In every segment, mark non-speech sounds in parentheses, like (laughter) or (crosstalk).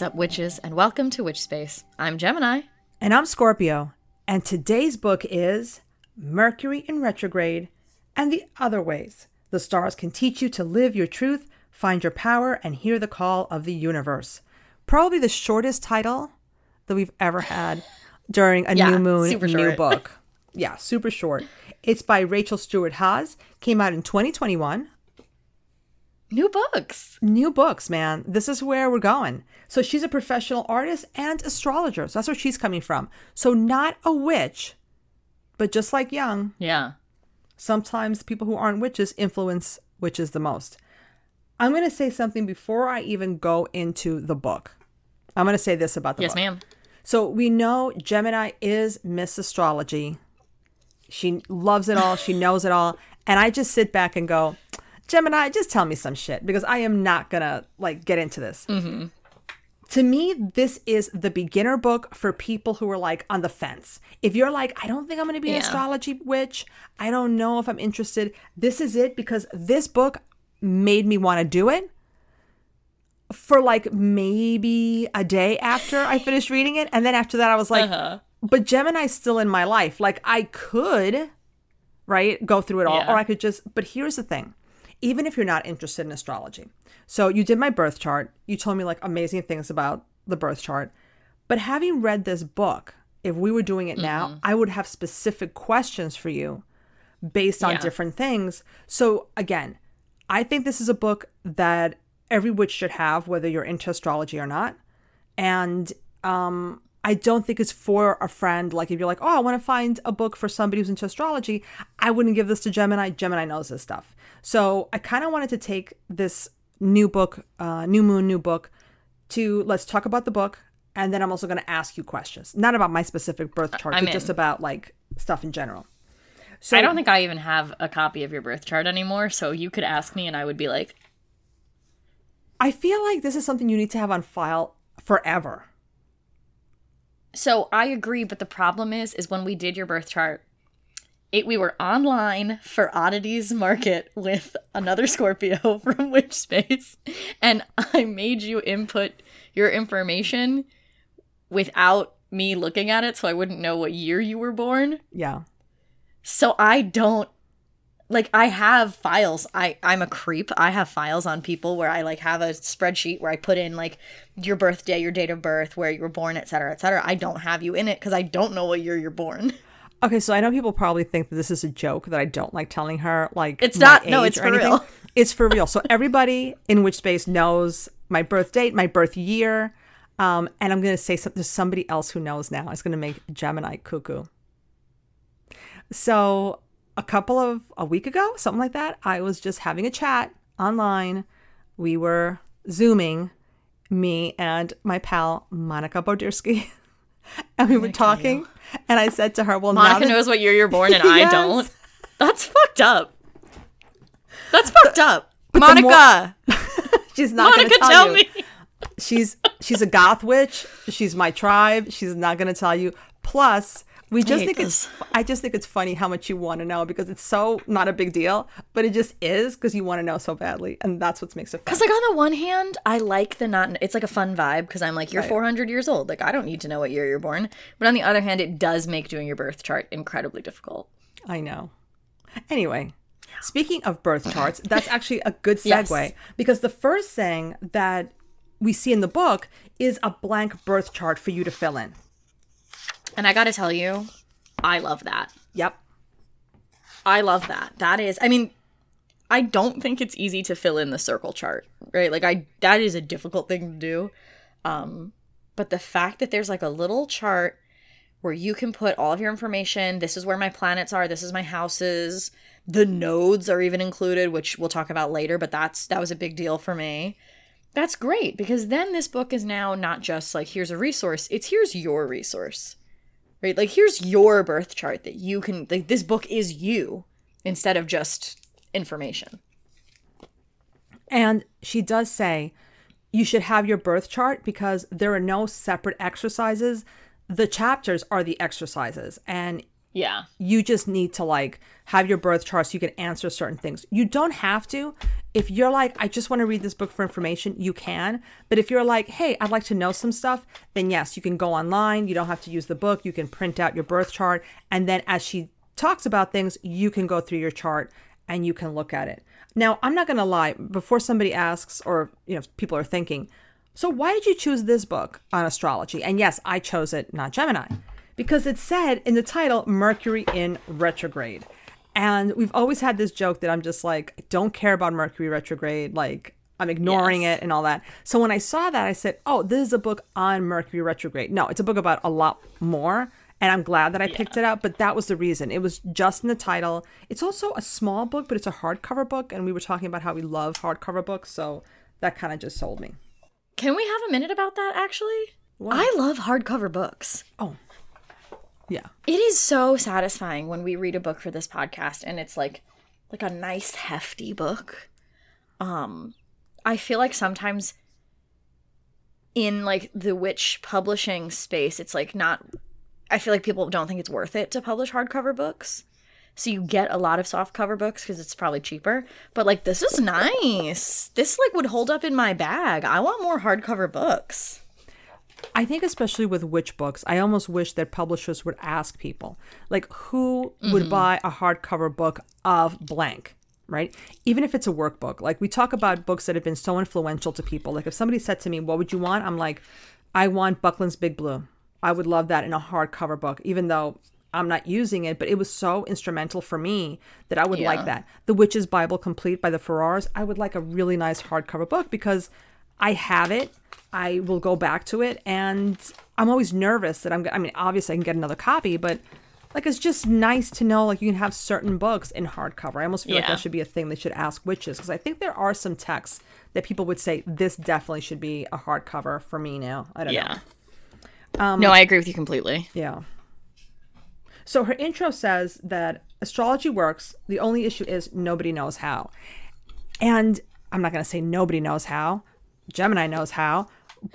What's up, witches, and welcome to Witch Space. I'm Gemini. And I'm Scorpio. And today's book is Mercury in Retrograde and the Other Ways. The stars can teach you to live your truth, find your power, and hear the call of the universe. Probably the shortest title that we've ever had (laughs) during a Yeah, new moon new book. Yeah, super short. It's by Rachel Stuart-Haas. Came out in 2021. New books. New books, man. This is where we're going. So she's a professional artist and astrologer. So that's where she's coming from. So not a witch, but just like Young, Yeah. sometimes people who aren't witches influence witches the most. I'm going to say something before I even go into the book. I'm going to say this about the Yes, book. ma'am. So we know Gemini is Miss Astrology. She loves it all. She knows it all. And I just sit back and go, Gemini, just tell me some shit because I am not to like get into this. To me, this is the beginner book for people who are like on the fence. If you're like, I don't think I'm to be an Yeah. astrology witch, I don't know if I'm interested, this is it because this book made me want to do it for like maybe a day after I (laughs) finished reading it. And then after that, I was like, Uh-huh. but Gemini's still in my life. Like I could, right, go through it all, Yeah. or I could just, but here's the thing even if you're not interested in astrology. So you did my birth chart, you told me like amazing things about the birth chart. But having read this book, if we were doing it now, I would have specific questions for you based on Yeah. different things. So again, I think this is a book that every witch should have, whether you're into astrology or not. And um, I don't think it's for a friend. Like if you're like, oh, I want to find a book for somebody who's into astrology, I wouldn't give this to Gemini. Gemini knows this stuff. So I kind of wanted to take this new book, uh, new moon, new book, to let's talk about the book, and then I'm also going to ask you questions, not about my specific birth chart, I'm but just about like stuff in general. So I don't think I even have a copy of your birth chart anymore, so you could ask me and I would be like, I feel like this is something you need to have on file forever. So I agree, but the problem is, is when we did your birth chart, it we were online for Oddities Market with another Scorpio (laughs) from Witch Space, and I made you input your information without me looking at it, so I wouldn't know what year you were born. Yeah. So I don't like I have files. I I'm a creep. I have files on people where I like have a spreadsheet where I put in like your birthday, your date of birth, where you were born, et cetera, et cetera. I don't have you in it because I don't know what year you're born. (laughs) Okay, so I know people probably think that this is a joke that I don't like telling her like It's not- no, it's for anything. real. (laughs) It's for real. So everybody in Witch Space knows my birth date, my birth year, um, and I'm gonna say something to somebody else who knows now. It's gonna make Gemini cuckoo. So a couple of a week ago, something like that, I was just having a chat online. We were zooming, me and my pal Monica Bodirski, (laughs) and we were talking. And I said to her, "Well, Monica knows what year you're born and (laughs) I don't. That's fucked up. That's fucked up. the Monica, (laughs) she's not going Monica, to tell, tell me. She's she's a goth witch. She's my tribe. She's not going to tell you. Plus, we just think it's I just think it's funny how much you want to know because it's so not a big deal, but it just is because you want to know so badly, and that's what makes it fun. Because like on the one hand, I like the not. It's like a fun vibe because I'm like you're 400 years old. Like I don't need to know what year you're born. But on the other hand, it does make doing your birth chart incredibly difficult. I know. Anyway, speaking of birth (laughs) charts, that's actually a good Yes. segue because the first thing that we see in the book is a blank birth chart for you to fill in. And I got to tell you, I love that. Yep. I love that. That is, I mean, I don't think it's easy to fill in the circle chart, right? Like I that is a difficult thing to do. Um but the fact that there's like a little chart where you can put all of your information, this is where my planets are, this is my houses, the nodes are even included, which we'll talk about later, but that's that was a big deal for me. That's great because then this book is now not just like here's a resource, it's here's your resource. Right? Like here's your birth chart that you can like this book is you instead of just information. And she does say you should have your birth chart because there are no separate exercises. The chapters are the exercises. And Yeah. You just need to like have your birth chart so you can answer certain things. You don't have to. If you're like, I just want to read this book for information, you can. But if you're like, hey, I'd like to know some stuff, then yes, you can go online. You don't have to use the book. You can print out your birth chart. And then as she talks about things, you can go through your chart and you can look at it. Now, I'm not going to lie, before somebody asks or, you know, people are thinking, so why did you choose this book on astrology? And yes, I chose it, not Gemini, because it said in the title Mercury in retrograde. And we've always had this joke that I'm just like, I don't care about Mercury retrograde. Like, I'm ignoring Yes. it and all that. So when I saw that, I said, oh, this is a book on Mercury retrograde. No, it's a book about a lot more. And I'm glad that I picked it up, but that was the reason. It was just in the title. It's also a small book, but it's a hardcover book. And we were talking about how we love hardcover books. So that kind of just sold me. Can we have a minute about that actually? I love hardcover books. Oh, yeah. It is so satisfying when we read a book for this podcast and it's like like a nice hefty book. Um I feel like sometimes in like the witch publishing space it's like not I feel like people don't think it's worth it to publish hardcover books. So you get a lot of soft cover books because it's probably cheaper. But like this is nice. This like would hold up in my bag. I want more hardcover books. I think especially with witch books, I almost wish that publishers would ask people, like, who would mm-hmm. buy a hardcover book of blank, right? Even if it's a workbook. Like we talk about books that have been so influential to people. Like if somebody said to me, "What would you want?" I'm like, "I want Buckland's Big Blue. I would love that in a hardcover book, even though I'm not using it, but it was so instrumental for me that I would like that. The Witch's Bible Complete by the Farrars, I would like a really nice hardcover book because I have it. I will go back to it, and I'm always nervous that I'm. I mean, obviously I can get another copy, but like it's just nice to know like you can have certain books in hardcover. I almost feel like that should be a thing they should ask witches because I think there are some texts that people would say this definitely should be a hardcover for me now. I don't know. Yeah. Um, no, I agree with you completely. Yeah. So her intro says that astrology works. The only issue is nobody knows how. And I'm not going to say nobody knows how. Gemini knows how.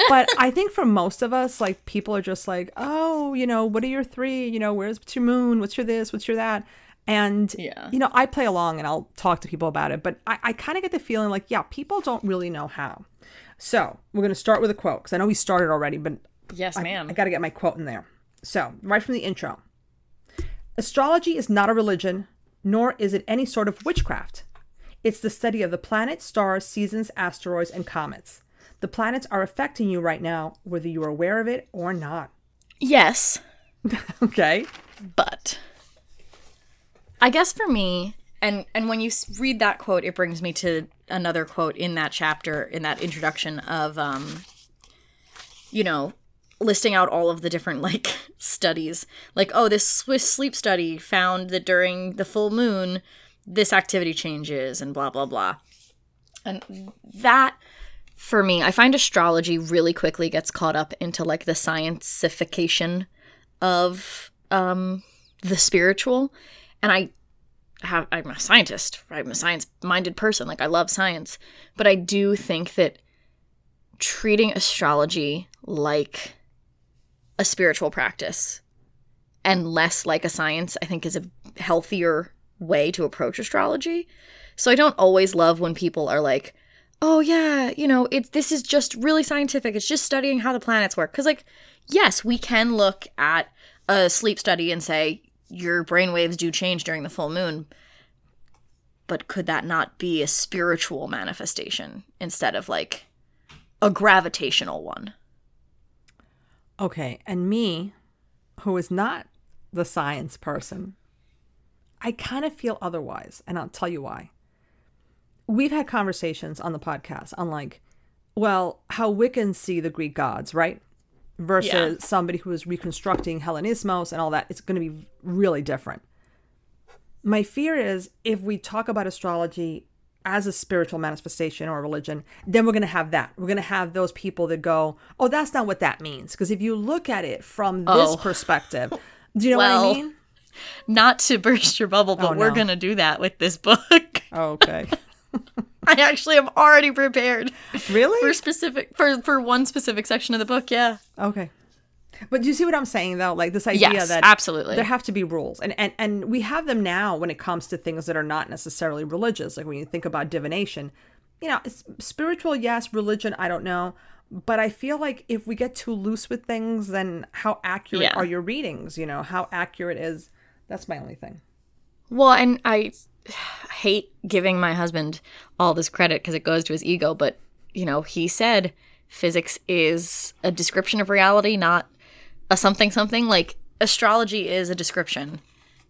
But I think for most of us, like people are just like, oh, you know, what are your three? You know, where's what's your moon? What's your this? What's your that? And, Yeah. you know, I play along and I'll talk to people about it. But I, I kind of get the feeling like, yeah, people don't really know how. So we're going to start with a quote because I know we started already, but Yes, I, ma'am. I got to get my quote in there. So, right from the intro Astrology is not a religion, nor is it any sort of witchcraft. It's the study of the planets, stars, seasons, asteroids, and comets. The planets are affecting you right now, whether you are aware of it or not. yes. (laughs) Okay. but i guess for me and and when you read that quote it brings me to another quote in that chapter in that introduction of um you know listing out all of the different like (laughs) studies like oh this swiss sleep study found that during the full moon this activity changes and blah blah blah and that for me i find astrology really quickly gets caught up into like the scientification of um the spiritual. And i have i'm a scientist i'm a science minded person like i love science. But i do think that treating astrology like a spiritual practice and less like a science i think is a healthier way to approach astrology. So i don't always love when people are like oh yeah you know it's this is just really scientific it's just studying how the planets work because like yes we can look at a sleep study and say your brain waves do change during the full moon but could that not be a spiritual manifestation instead of like a gravitational one Okay. And me, who is not the science person, I kind of feel otherwise. And I'll tell you why. We've had conversations on the podcast on like, well, how Wiccans see the Greek gods, right? Versus Yeah. somebody who is reconstructing Hellenismos and all that. It's going to be really different. My fear is if we talk about astrology as a spiritual manifestation or religion, then we're going to have that. We're going to have those people that go, oh, that's not what that means. Because if you look at it from this Oh. perspective, do you know what I mean? (laughs) not to burst your bubble but Oh, we're gonna do that with this book oh, Okay. (laughs) (laughs) i actually am already prepared really? for specific for for one specific section of the book yeah okay. But do you see what I'm saying though? Like this idea Yes, that absolutely. there have to be rules, and and and we have them now when it comes to things that are not necessarily religious. Like when you think about divination, you know, it's spiritual, yes. Religion, I don't know. But I feel like if we get too loose with things, then how accurate Yeah. are your readings? You know, how accurate is that's my only thing. Well, and I hate giving my husband all this credit because it goes to his ego, but you know, he said physics is a description of reality, not a something something. Like astrology is a description.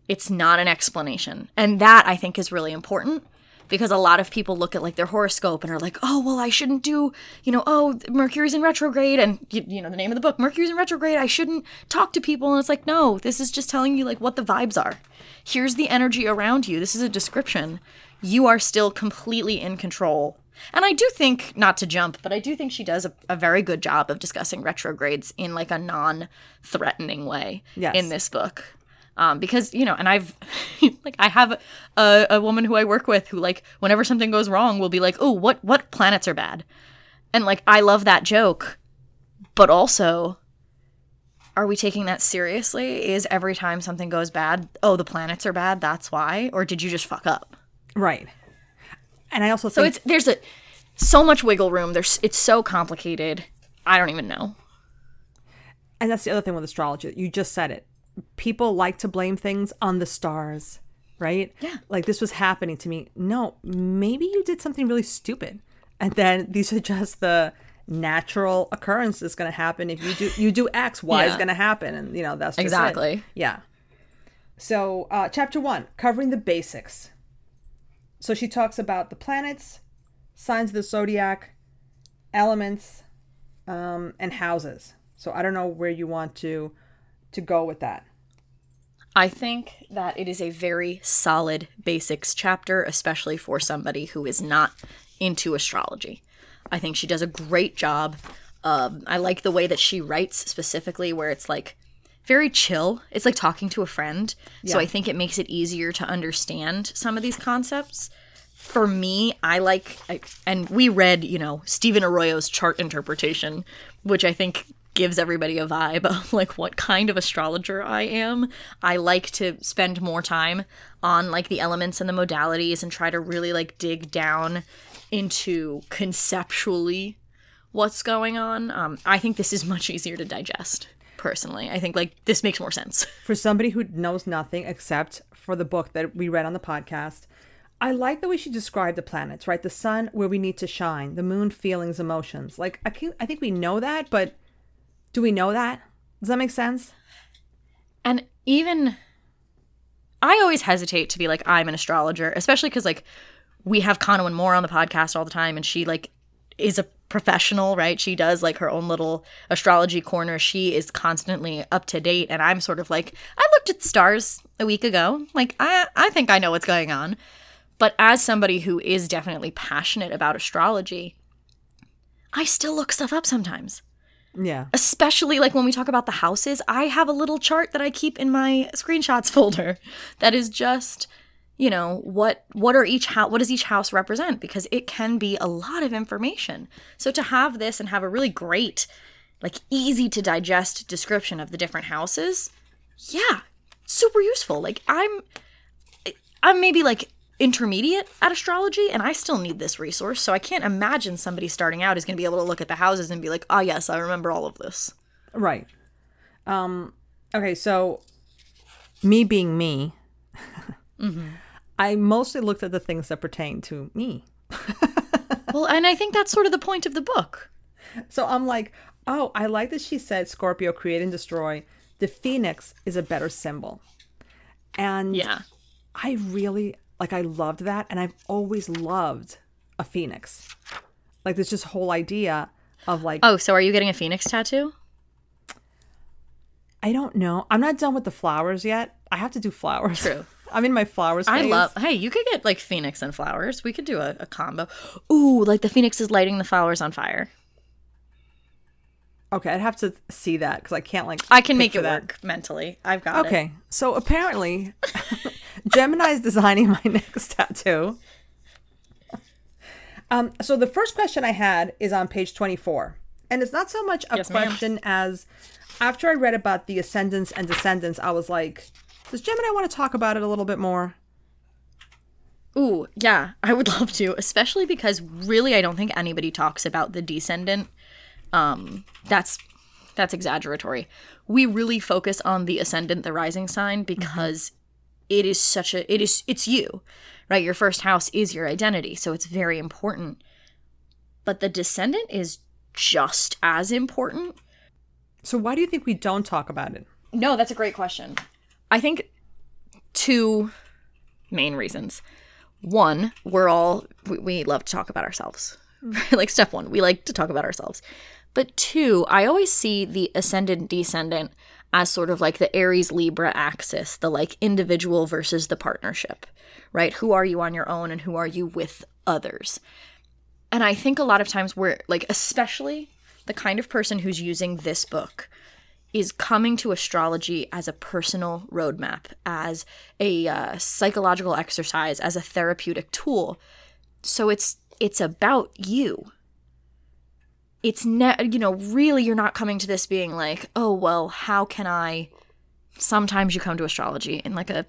It's not an explanation. And that I think is really important because a lot of people look at like their horoscope and are like, "Oh, well, I shouldn't do, you know, oh, Mercury's in retrograde and you, you know, the name of the book, Mercury's in retrograde. I shouldn't talk to people." And it's like, "No, this is just telling you like what the vibes are. Here's the energy around you. This is a description. You are still completely in control." And I do think, not to jump, but I do think she does a, a very good job of discussing retrogrades in like a non-threatening way Yes. in this book um, because you know and i've (laughs) like i have a, a woman who i work with who like whenever something goes wrong will be like oh what what planets are bad? And like i love that joke but also are we taking that seriously? Is every time something goes bad oh the planets are bad that's why? Or did you just fuck up? Right. And I also so it's there's a so much wiggle room. There's it's so complicated. I don't even know. And that's the other thing with astrology. You just said it. People like to blame things on the stars, right? Yeah. Like this was happening to me. No, maybe you did something really stupid. And then (laughs) these are just the natural occurrence that's going to happen if you do you do X, Y is going to happen, and you know that's just it. Exactly. Yeah. So, uh, chapter one, covering the basics. So she talks about the planets, signs of the zodiac, elements, um, and houses. So I don't know where you want to to go with that. I think that it is a very solid basics chapter, especially for somebody who is not into astrology. I think she does a great job. Um, I like the way that she writes specifically, where it's like very chill. It's like talking to a friend. So I think it makes it easier to understand some of these concepts. For me, I like, I, and we read, you know, Stephen Arroyo's chart interpretation, which I think gives everybody a vibe of like what kind of astrologer I am. I like to spend more time on like the elements and the modalities and try to really like dig down into conceptually what's going on. Um, I think this is much easier to digest personally. I think like this makes more sense. (laughs) For somebody who knows nothing except for the book that we read on the podcast, I like the way she described the planets, right? The sun where we need to shine, the moon feelings, emotions. Like I can I think we know that, but do we know that? Does that make sense? And even I always hesitate to be like I'm an astrologer, especially because like we have Conowin Moore on the podcast all the time, and she like is a professional, right? She does like her own little astrology corner. She is constantly up to date, and I'm sort of like I looked at stars a week ago. Like I I think I know what's going on. But as somebody who is definitely passionate about astrology, I still look stuff up sometimes Yeah. especially like when we talk about the houses i have a little chart that i keep in my screenshots (laughs) folder that is just you know what what are each house what does each house represent? Because it can be a lot of information. So to have this and have a really great like easy to digest description of the different houses yeah super useful. Like i'm i'm maybe like intermediate at astrology and i still need this resource so i can't imagine somebody starting out is going to be able to look at the houses and be like ah yes i remember all of this Right. Um okay, so me being me, I mostly looked at the things that pertain to me. (laughs) well and i think that's sort of the point of the book So I'm like, oh, I like that she said Scorpio create and destroy. The phoenix is a better symbol. And yeah I really like I loved that and I've always loved a phoenix. Like this just whole idea of like oh so are you getting a phoenix tattoo I don't know. I'm not done with the flowers yet. I have to do flowers. True. (laughs) I'm in my flowers i love hey you could get like phoenix and flowers we could do a, a combo ooh like the phoenix is lighting the flowers on fire Okay, I'd have to see that because I can't like i can make it that. work mentally i've got it Okay, so apparently (laughs) Gemini is designing my (laughs) next tattoo. Um, so the first question I had is on page 24. And it's not so much a Yes, ma'am. question as after I read about the ascendants and descendants, I was like, does Gemini want to talk about it a little bit more? Ooh, yeah, I would (laughs) love to, especially because really I don't think anybody talks about the descendant. Um, that's that's exaggeratory. We really focus on the ascendant, the rising sign, because it is such a it is it's you, right? Your first house is your identity, so it's very important. But the descendant is just as important. So why do you think we don't talk about it? No, that's a great question. I think two main reasons. One, we're all we, we love to talk about ourselves. (laughs) like step one, we like to talk about ourselves. But two, I always see the ascendant descendant as sort of like the Aries Libra axis, the like individual versus the partnership, right? Who are you on your own and who are you with others? And I think a lot of times we're like, especially the kind of person who's using this book is coming to astrology as a personal roadmap, as a uh, psychological exercise, as a therapeutic tool. So it's it's about you. It's ne- you know, really you're not coming to this being like, "Oh, well, how can I sometimes you come to astrology in like a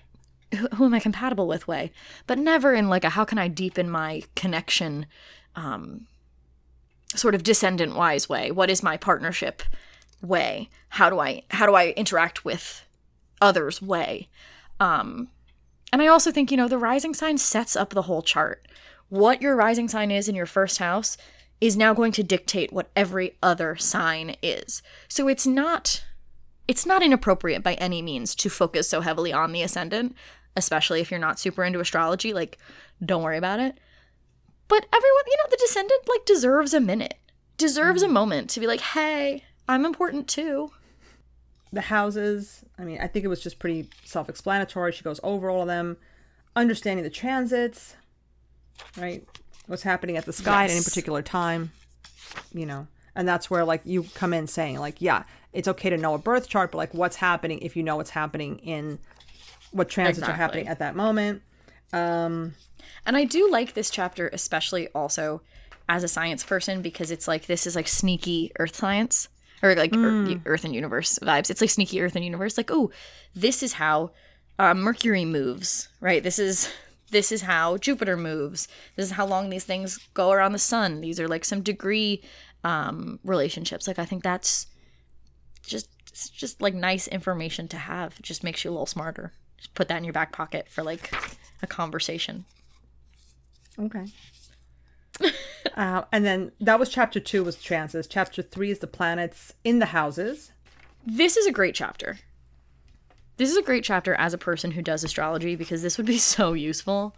who, am I compatible with way, but never in like a how can I deepen my connection um sort of descendant wise way. What is my partnership way? How do I how do I interact with others way? Um and I also think, you know, the rising sign sets up the whole chart. What your rising sign is in your first house is now going to dictate what every other sign is. So it's not it's not inappropriate by any means to focus so heavily on the ascendant, especially if you're not super into astrology, like don't worry about it. But everyone, you know, the descendant like deserves a minute. Deserves a mm-hmm. moment to be like, "Hey, I'm important too." The houses, I mean, I think it was just pretty self explanatory. She goes over all of them, understanding the transits, right? What's happening at the sky at any particular time, you know. And that's where, like, you come in saying, like, yeah, it's okay to know a birth chart, but, like, what's happening if you know what's happening in what transits are happening at that moment. Um And I do like this chapter, especially also as a science person, because it's like this is like sneaky earth science or like ear- earth and universe vibes. It's like sneaky earth and universe. Like, oh, this is how uh, Mercury moves, right? This is this is how Jupiter moves. This is how long these things go around the sun. These are like some degree um, relationships. Like, I think that's just just like nice information to have. It just makes you a little smarter. Just put that in your back pocket for like a conversation. Okay. (laughs) uh, and then that was chapter two was transits. Chapter three is the planets in the houses. This is a great chapter. This is a great chapter as a person who does astrology because this would be (laughs) so useful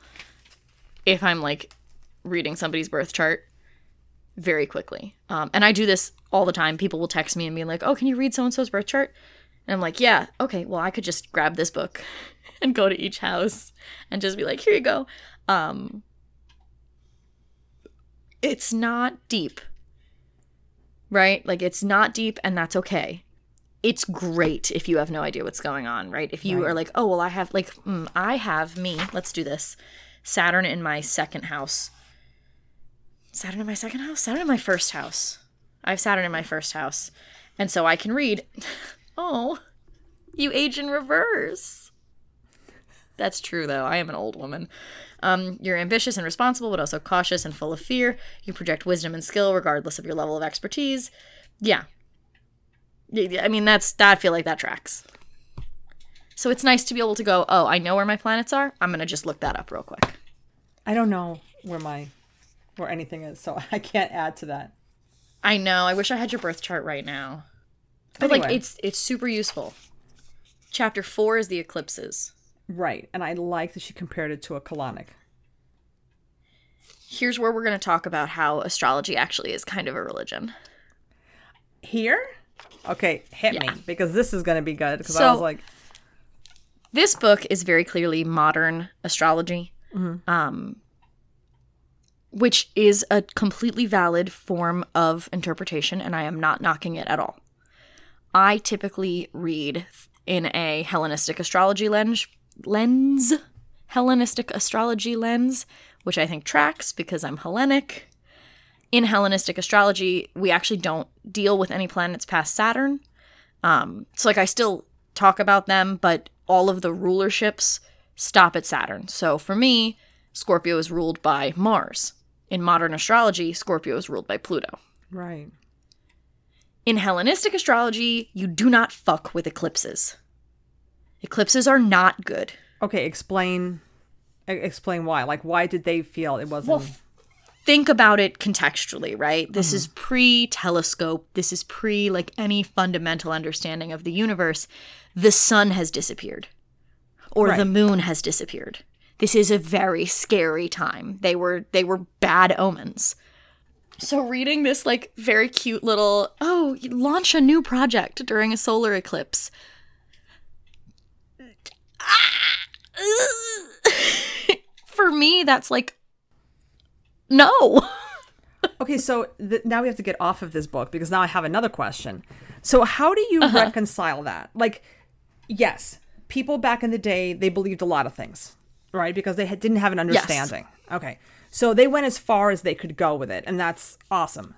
if I'm like reading somebody's birth chart very quickly. Um, and I do this all the time. People will text me and be like, "Oh, can you read so and so's birth chart?" And I'm like, "Yeah, okay. Well, I could just grab this book (laughs) and go to each house and just be like, here you go." Um, it's not deep, right? Like it's not deep, and that's okay it's great if you have no idea what's going on, right? If you are like, oh, well, I have, like, mm, I have me, let's do this. Saturn in my second house. Saturn in my second house? Saturn in my first house. I have Saturn in my first house. And so I can read, (laughs) oh, you age in reverse. That's true, though. I am an old woman. Um, you're ambitious and responsible, but also cautious and full of fear. You project wisdom and skill regardless of your level of expertise. Yeah, I mean, that's that. I feel like that tracks. So it's nice to be able to go. Oh, I know where my planets are. I'm gonna just look that up real quick. I don't know where my where anything is, so (laughs) I can't add to that. I know. I wish I had your birth chart right now. But like, it's it's super useful. Chapter four is the eclipses. Right, and I like that she compared it to a colonic. Here's where we're gonna talk about how astrology actually is kind of a religion. Here, okay, hit Yeah. me because this is going to be good. Because I So- was like, This book is very clearly modern astrology, um, which is a completely valid form of interpretation, and I am not knocking it at all. I typically read in a Hellenistic astrology lens, lens, Hellenistic astrology lens, which I think tracks because I'm Hellenic. In Hellenistic astrology, we actually don't deal with any planets past Saturn. Um, so like I still talk about them, but all of the rulerships stop at Saturn. So for me, Scorpio is ruled by Mars. In modern astrology, Scorpio is ruled by Pluto. Right. In Hellenistic astrology, you do not fuck with eclipses. Eclipses are not good. Okay, explain explain why. Like why did they feel it wasn't Well, think about it contextually, right? This is mm-hmm. pre telescope. This is pre like any fundamental understanding of the universe. The sun has disappeared, or the moon has disappeared. This is a very scary time. They were they were bad omens. So reading this like very cute little oh launch a new project during a solar eclipse. (laughs) For me, that's like no. (laughs) Okay, so th- now we have to get off of this book because now I have another question. So how do Uh-huh. you reconcile that? Like yes, people back in the day they believed a lot of things, right? Because they had, didn't have an understanding. Okay. So they went as far as they could go with it, and that's awesome.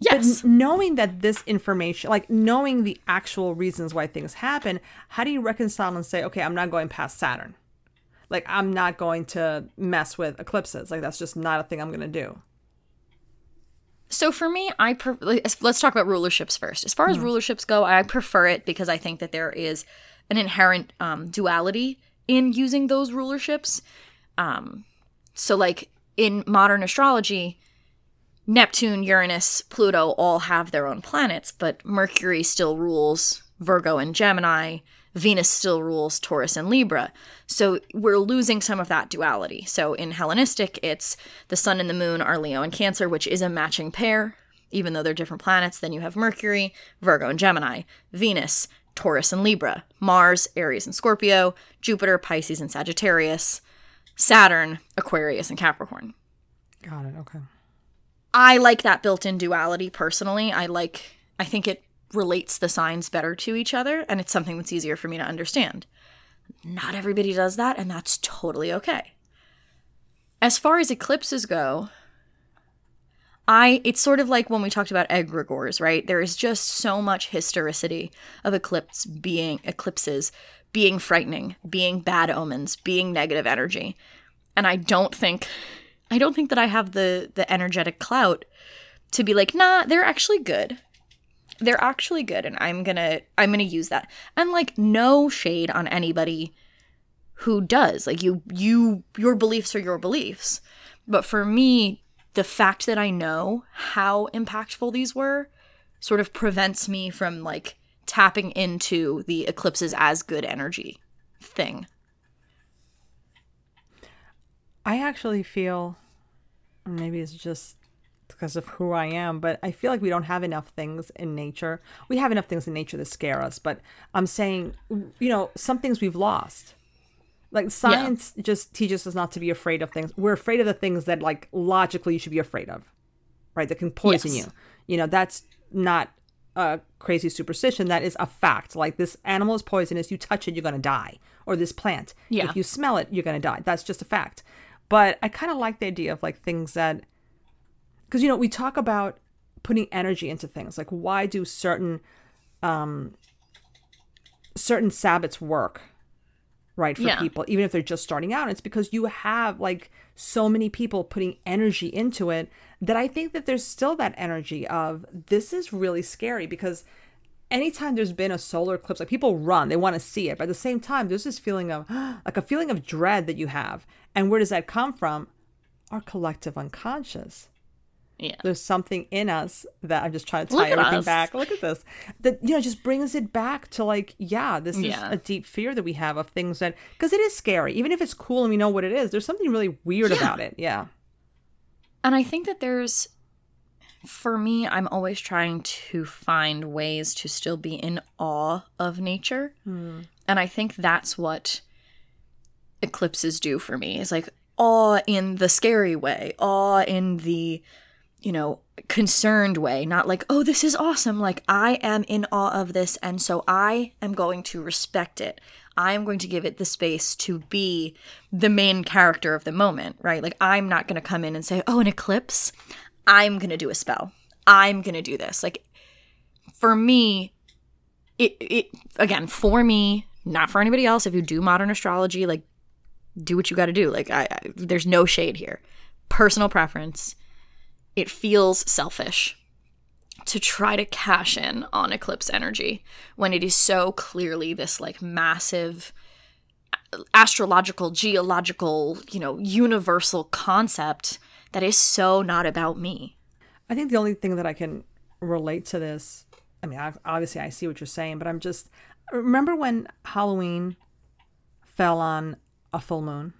Yes. But knowing that this information, like knowing the actual reasons why things happen, how do you reconcile and say, okay, I'm not going past Saturn? Like, I'm not going to mess with eclipses. Like, that's just not a thing I'm going to do. So for me, I pre- let's let's talk about rulerships first. As far as rulerships go, I prefer it because I think that there is an inherent um, duality in using those rulerships. Um, so, like in modern astrology, Neptune, Uranus, Pluto all have their own planets, but Mercury still rules Virgo and Gemini. Venus still rules Taurus and Libra. So we're losing some of that duality. So in Hellenistic, it's the sun and the moon are Leo and Cancer, which is a matching pair. Even though they're different planets, then you have Mercury, Virgo and Gemini, Venus, Taurus and Libra, Mars, Aries and Scorpio, Jupiter, Pisces and Sagittarius, Saturn, Aquarius and Capricorn. Got it. Okay. I like that built-in duality personally. I like I think it relates the signs better to each other and it's something that's easier for me to understand. Not everybody does that and that's totally okay. As far as eclipses go, I it's sort of like when we talked about egregores, right? There is just so much historicity of eclipse being eclipses being frightening, being bad omens, being negative energy. And I don't think I don't think that I have the the energetic clout to be like, nah, they're actually good. They're actually good, and I'm gonna I'm gonna use that. And like no shade on anybody who does. Like you you your beliefs are your beliefs. But for me, the fact that I know how impactful these were sort of prevents me from like tapping into the eclipses as good energy thing. I actually feel maybe it's just because of who I am, but I feel like we don't have enough things in nature. We have enough things in nature that scare us, but I'm saying, you know, some things we've lost. Like science just teaches us not to be afraid of things. We're afraid of the things that like logically you should be afraid of. Right? That can poison Yes. you. You know, that's not a crazy superstition. That is a fact. Like this animal is poisonous, you touch it, you're gonna die. Or this plant. Yeah. If you smell it, you're gonna die. That's just a fact. But I kind of like the idea of like things that because you know we talk about putting energy into things like why do certain um certain sabbats work right for Yeah. people even if they're just starting out? It's because you have like so many people putting energy into it that i think that there's still that energy of this is really scary because anytime there's been a solar eclipse like people run they want to see it but at the same time there's this feeling of (gasps) like a feeling of dread that you have. And where does that come from? Our collective unconscious Yeah. there's something in us that I'm just trying to tie everything us. back. Look at this. That you know just brings it back to like, yeah, this is a deep fear that we have of things that because it is scary. Even if it's cool and we know what it is, there's something really weird Yeah. about it. Yeah. And I think that there's, for me, I'm always trying to find ways to still be in awe of nature. Hmm. And I think that's what eclipses do for me is like awe in the scary way, awe in the, you know, concerned way, not like, oh, this is awesome. Like, I am in awe of this. And so I am going to respect it. I am going to give it the space to be the main character of the moment, right? Like, I'm not going to come in and say, oh, an eclipse. I'm going to do a spell. I'm going to do this. Like, for me, it, it again for me, not for anybody else. If you do modern astrology, like do what you got to do. Like I, I, there's no shade here. Personal preference. It feels selfish to try to cash in on eclipse energy when it is so clearly this like massive astrological, geological, you know, universal concept that is so not about me. I think the only thing that I can relate to this, I mean, obviously I see what you're saying, but I'm just remember when Halloween fell on a full moon?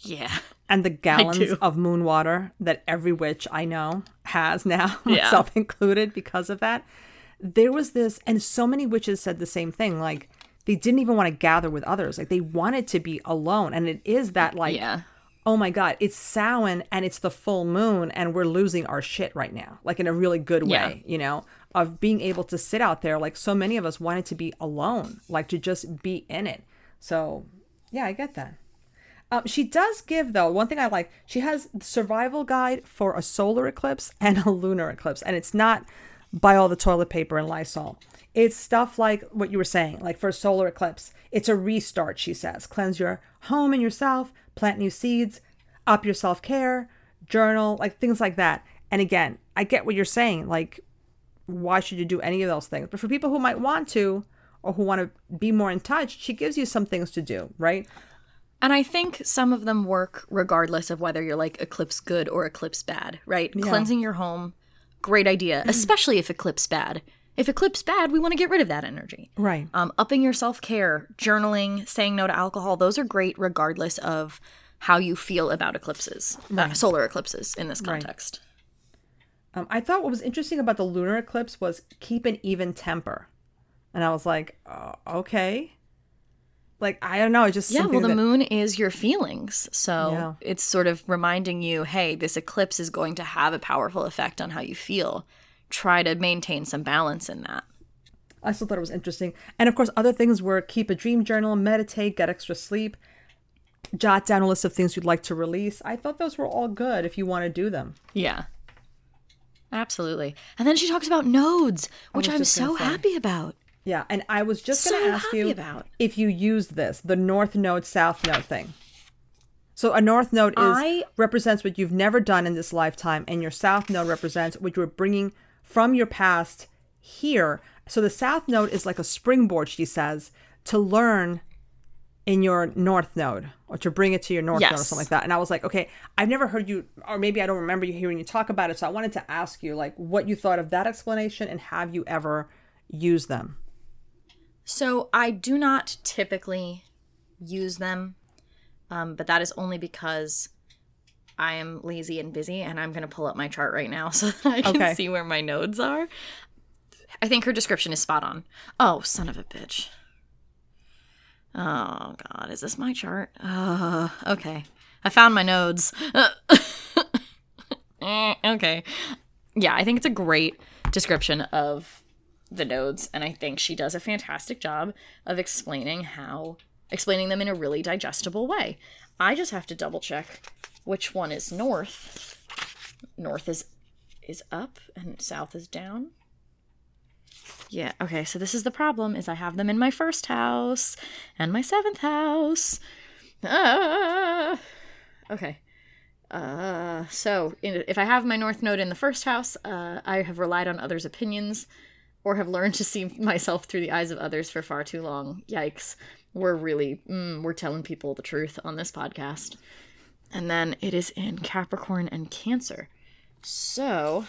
Yeah. And the (laughs) gallons of moon water that every witch I know has now, (laughs) yeah. myself included, because of that. There was this, and so many witches said the same thing. Like, they didn't even want to gather with others. Like, they wanted to be alone. And it is that, like, yeah oh my god it's Samhain and it's the full moon and we're losing our shit right now like in a really good way yeah. you know of being able to sit out there like so many of us wanted to be alone like to just be in it so yeah i get that um, she does give though one thing i like she has survival guide for a solar eclipse and a lunar eclipse and it's not buy all the toilet paper and lysol it's stuff like what you were saying like for a solar eclipse it's a restart she says cleanse your home and yourself plant new seeds, up your self care, journal, like things like that. And again, I get what you're saying. Like, why should you do any of those things? But for people who might want to or who want to be more in touch, she gives you some things to do, right? And I think some of them work regardless of whether you're like eclipse good or eclipse bad, right? Yeah. Cleansing your home, great idea, especially if eclipse bad. If eclipse bad, we want to get rid of that energy. Right. Um, upping your self care, journaling, saying no to alcohol, those are great regardless of how you feel about eclipses, uh, right. uh, solar eclipses in this context. Right. Um, I thought what was interesting about the lunar eclipse was keep an even temper. And I was like, uh, okay. Like, I don't know. It's just. Yeah, well, the that... moon is your feelings. So yeah. it's sort of reminding you hey, this eclipse is going to have a powerful effect on how you feel try to maintain some balance in that. I still thought it was interesting. And of course, other things were keep a dream journal, meditate, get extra sleep, jot down a list of things you'd like to release. I thought those were all good if you want to do them. Yeah. Absolutely. And then she talks about nodes, which I'm so happy about. Yeah, and I was just so going to ask you about. if you used this, the north node south node thing. So a north node is I... represents what you've never done in this lifetime and your south node represents what you're bringing from your past here. So the South Node is like a springboard, she says, to learn in your North Node or to bring it to your North yes. Node or something like that. And I was like, okay, I've never heard you, or maybe I don't remember you hearing you talk about it. So I wanted to ask you, like, what you thought of that explanation and have you ever used them? So I do not typically use them, um, but that is only because I am lazy and busy, and I'm going to pull up my chart right now (laughs) so that I can okay. see where my nodes are. I think her description is spot on. Oh, son of a bitch. Oh, God. Is this my chart? Uh, okay. I found my nodes. (laughs) okay. Yeah, I think it's a great description of the nodes, and I think she does a fantastic job of explaining how, explaining them in a really digestible way. I just have to double check which one is north. North is is up and south is down. Yeah, okay, so this is the problem is I have them in my first house and my seventh house. Ah! Okay. Uh, so in, if I have my north node in the first house, uh, I have relied on others' opinions or have learned to see myself through the eyes of others for far too long. Yikes. We're really, mm, we're telling people the truth on this podcast and then it is in Capricorn and Cancer. So,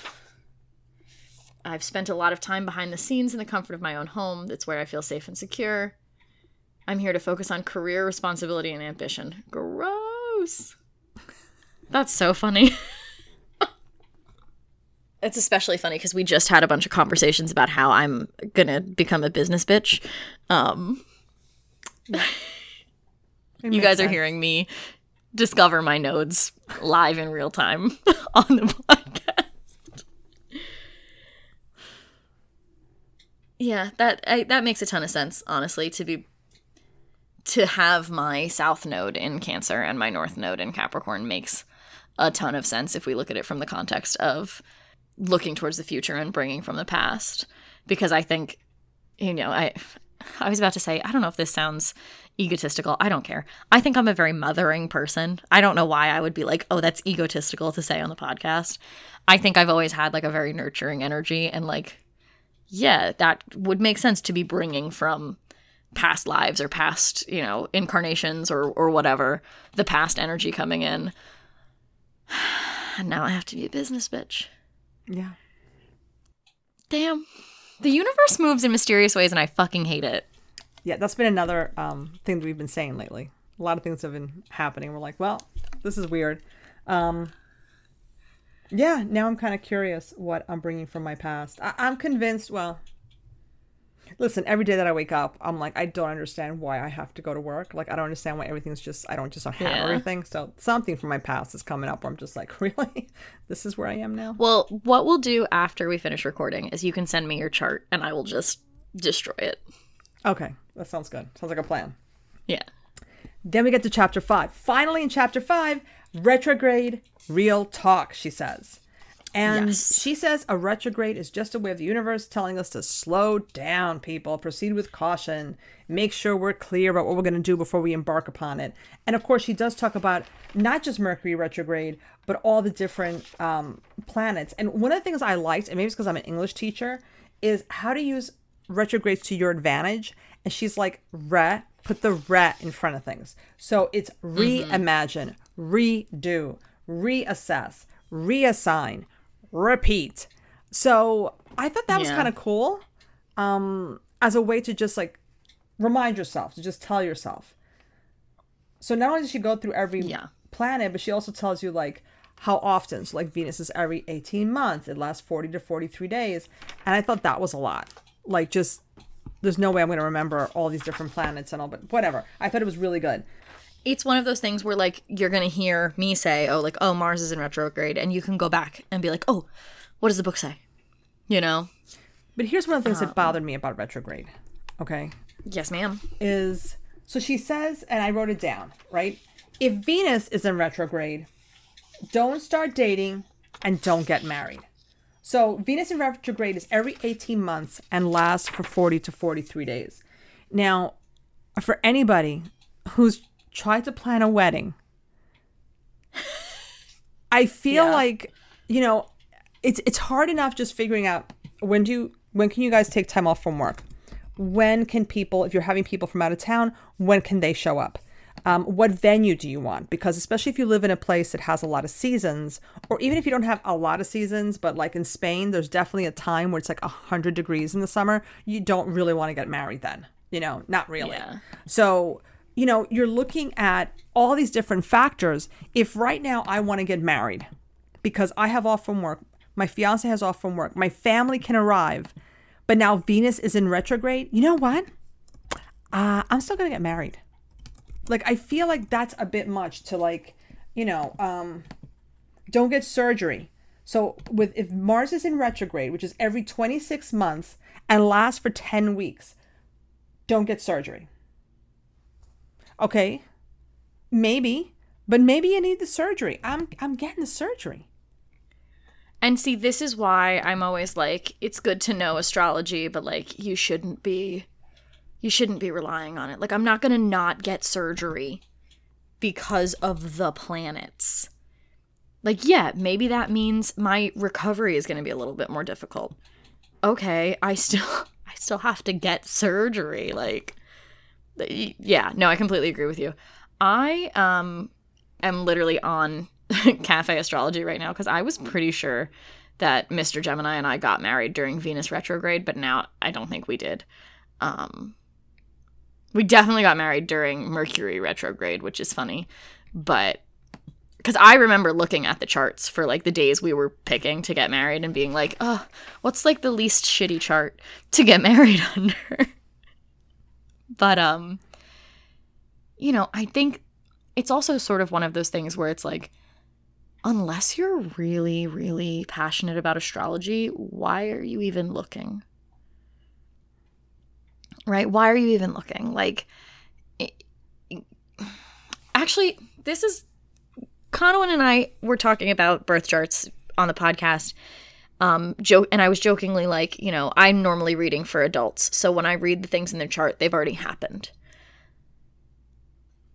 I've spent a lot of time behind the scenes in the comfort of my own home. That's where I feel safe and secure. I'm here to focus on career, responsibility, and ambition. Gross. That's so funny. (laughs) it's especially funny because we just had a bunch of conversations about how I'm gonna become a business bitch. Um, you guys sense. are hearing me discover my nodes live in real time (laughs) on the podcast. Yeah, that I, that makes a ton of sense, honestly, to be to have my south node in Cancer and my north node in Capricorn makes a ton of sense if we look at it from the context of looking towards the future and bringing from the past because I think you know, I I was about to say, I don't know if this sounds egotistical. I don't care. I think I'm a very mothering person. I don't know why I would be like, oh, that's egotistical to say on the podcast. I think I've always had like a very nurturing energy and like, yeah, that would make sense to be bringing from past lives or past, you know, incarnations or or whatever, the past energy coming in. (sighs) And now I have to be a business bitch. Yeah. Damn. The universe moves in mysterious ways and I fucking hate it. Yeah, that's been another um, thing that we've been saying lately. A lot of things have been happening. We're like, well, this is weird. Um, yeah, now I'm kind of curious what I'm bringing from my past. I- I'm convinced, well, listen, every day that I wake up, I'm like, I don't understand why I have to go to work. Like, I don't understand why everything's just, I don't just don't have Yeah. everything. So something from my past is coming up where I'm just like, (laughs) really? this is where I am now? Well, what we'll do after we finish recording is you can send me your chart and I will just destroy it. Okay, that sounds good. Sounds like a plan. Yeah. Then we get to chapter five. Finally, in chapter five, retrograde real talk, she says. And Yes. she says a retrograde is just a way of the universe telling us to slow down, people, proceed with caution, make sure we're clear about what we're going to do before we embark upon it. And of course, she does talk about not just Mercury retrograde, but all the different um, planets. And one of the things I liked, and maybe it's because I'm an English teacher, is how to use retrogrades to your advantage. And she's like, re, put the re in front of things. So it's reimagine, redo, reassess, reassign, repeat. So I thought that was kind of cool um, as a way to just like remind yourself, to just tell yourself. So not only does she go through every Yeah. planet, but she also tells you like how often. So like Venus is every 18 months. It lasts 40 to 43 days. And I thought that was a lot. Like just there's no way I'm going to remember all these different planets and all, but whatever. I thought it was really good. It's one of those things where like you're going to hear me say, "Oh, like oh, Mars is in retrograde." And you can go back and be like, "Oh, what does the book say?" You know? But here's one of the things that um, bothered me about retrograde. Okay. Yes, ma'am. is so she says, and I wrote it down, right? If Venus is in retrograde, don't start dating and don't get married. So Venus in retrograde is every 18 months and lasts for 40 to 43 days. Now, for anybody who's tried to plan a wedding, I feel Yeah. like, you know, it's it's hard enough just figuring out when do you, when can you guys take time off from work? when can people if you're having people from out of town when can they show up um, what venue do you want because especially if you live in a place that has a lot of seasons or even if you don't have a lot of seasons but like in spain there's definitely a time where it's like 100 degrees in the summer you don't really want to get married then you know not really Yeah. so you know you're looking at all these different factors if right now i want to get married because I have off from work. My fiance has off from work. My family can arrive. But now Venus is in retrograde. You know what? Uh, I'm still going to get married. Like, I feel like that's a bit much to, like, you know, um, don't get surgery. So, with if Mars is in retrograde, which is every 26 months and lasts for 10 weeks, don't get surgery. Okay, maybe, but maybe you need the surgery. I'm I'm getting the surgery. And see, this is why I'm always like, it's good to know astrology, but like, you shouldn't be, you shouldn't be relying on it. Like, I'm not gonna not get surgery because of the planets. Like, yeah, maybe that means my recovery is gonna be a little bit more difficult. Okay, I still, (laughs) I still have to get surgery. Like, yeah, no, I completely agree with you. I um am literally on (laughs) cafe astrology right now because I was pretty sure that Mr. Gemini and I got married during Venus retrograde, but now I don't think we did. Um, we definitely got married during Mercury retrograde, which is funny, but because I remember looking at the charts for like the days we were picking to get married and being like, oh, what's like the least shitty chart to get (laughs) married under? But um, you know, I think it's also sort of one of those things where it's like unless you're really really passionate about astrology why are you even looking? Right? Why are you even looking? Like it- it- actually this is Conwyn and i were talking about birth charts on the podcast Um, joke, and I was jokingly like, you know, I'm normally reading for adults, so when I read the things in their chart, they've already happened.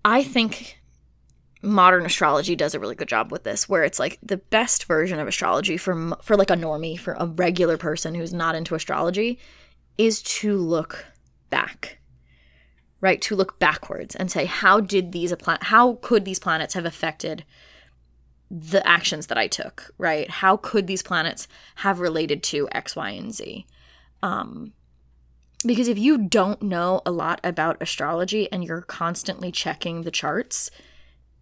I think modern astrology does a really good job with this where it's like the best version of astrology for for like a normie for a regular person who's not into astrology is to look back right to look backwards and say how did these how could these planets have affected the actions that I took, right? How could these planets have related to X, Y, and Z? Um, because if you don't know a lot about astrology and you're constantly checking the charts,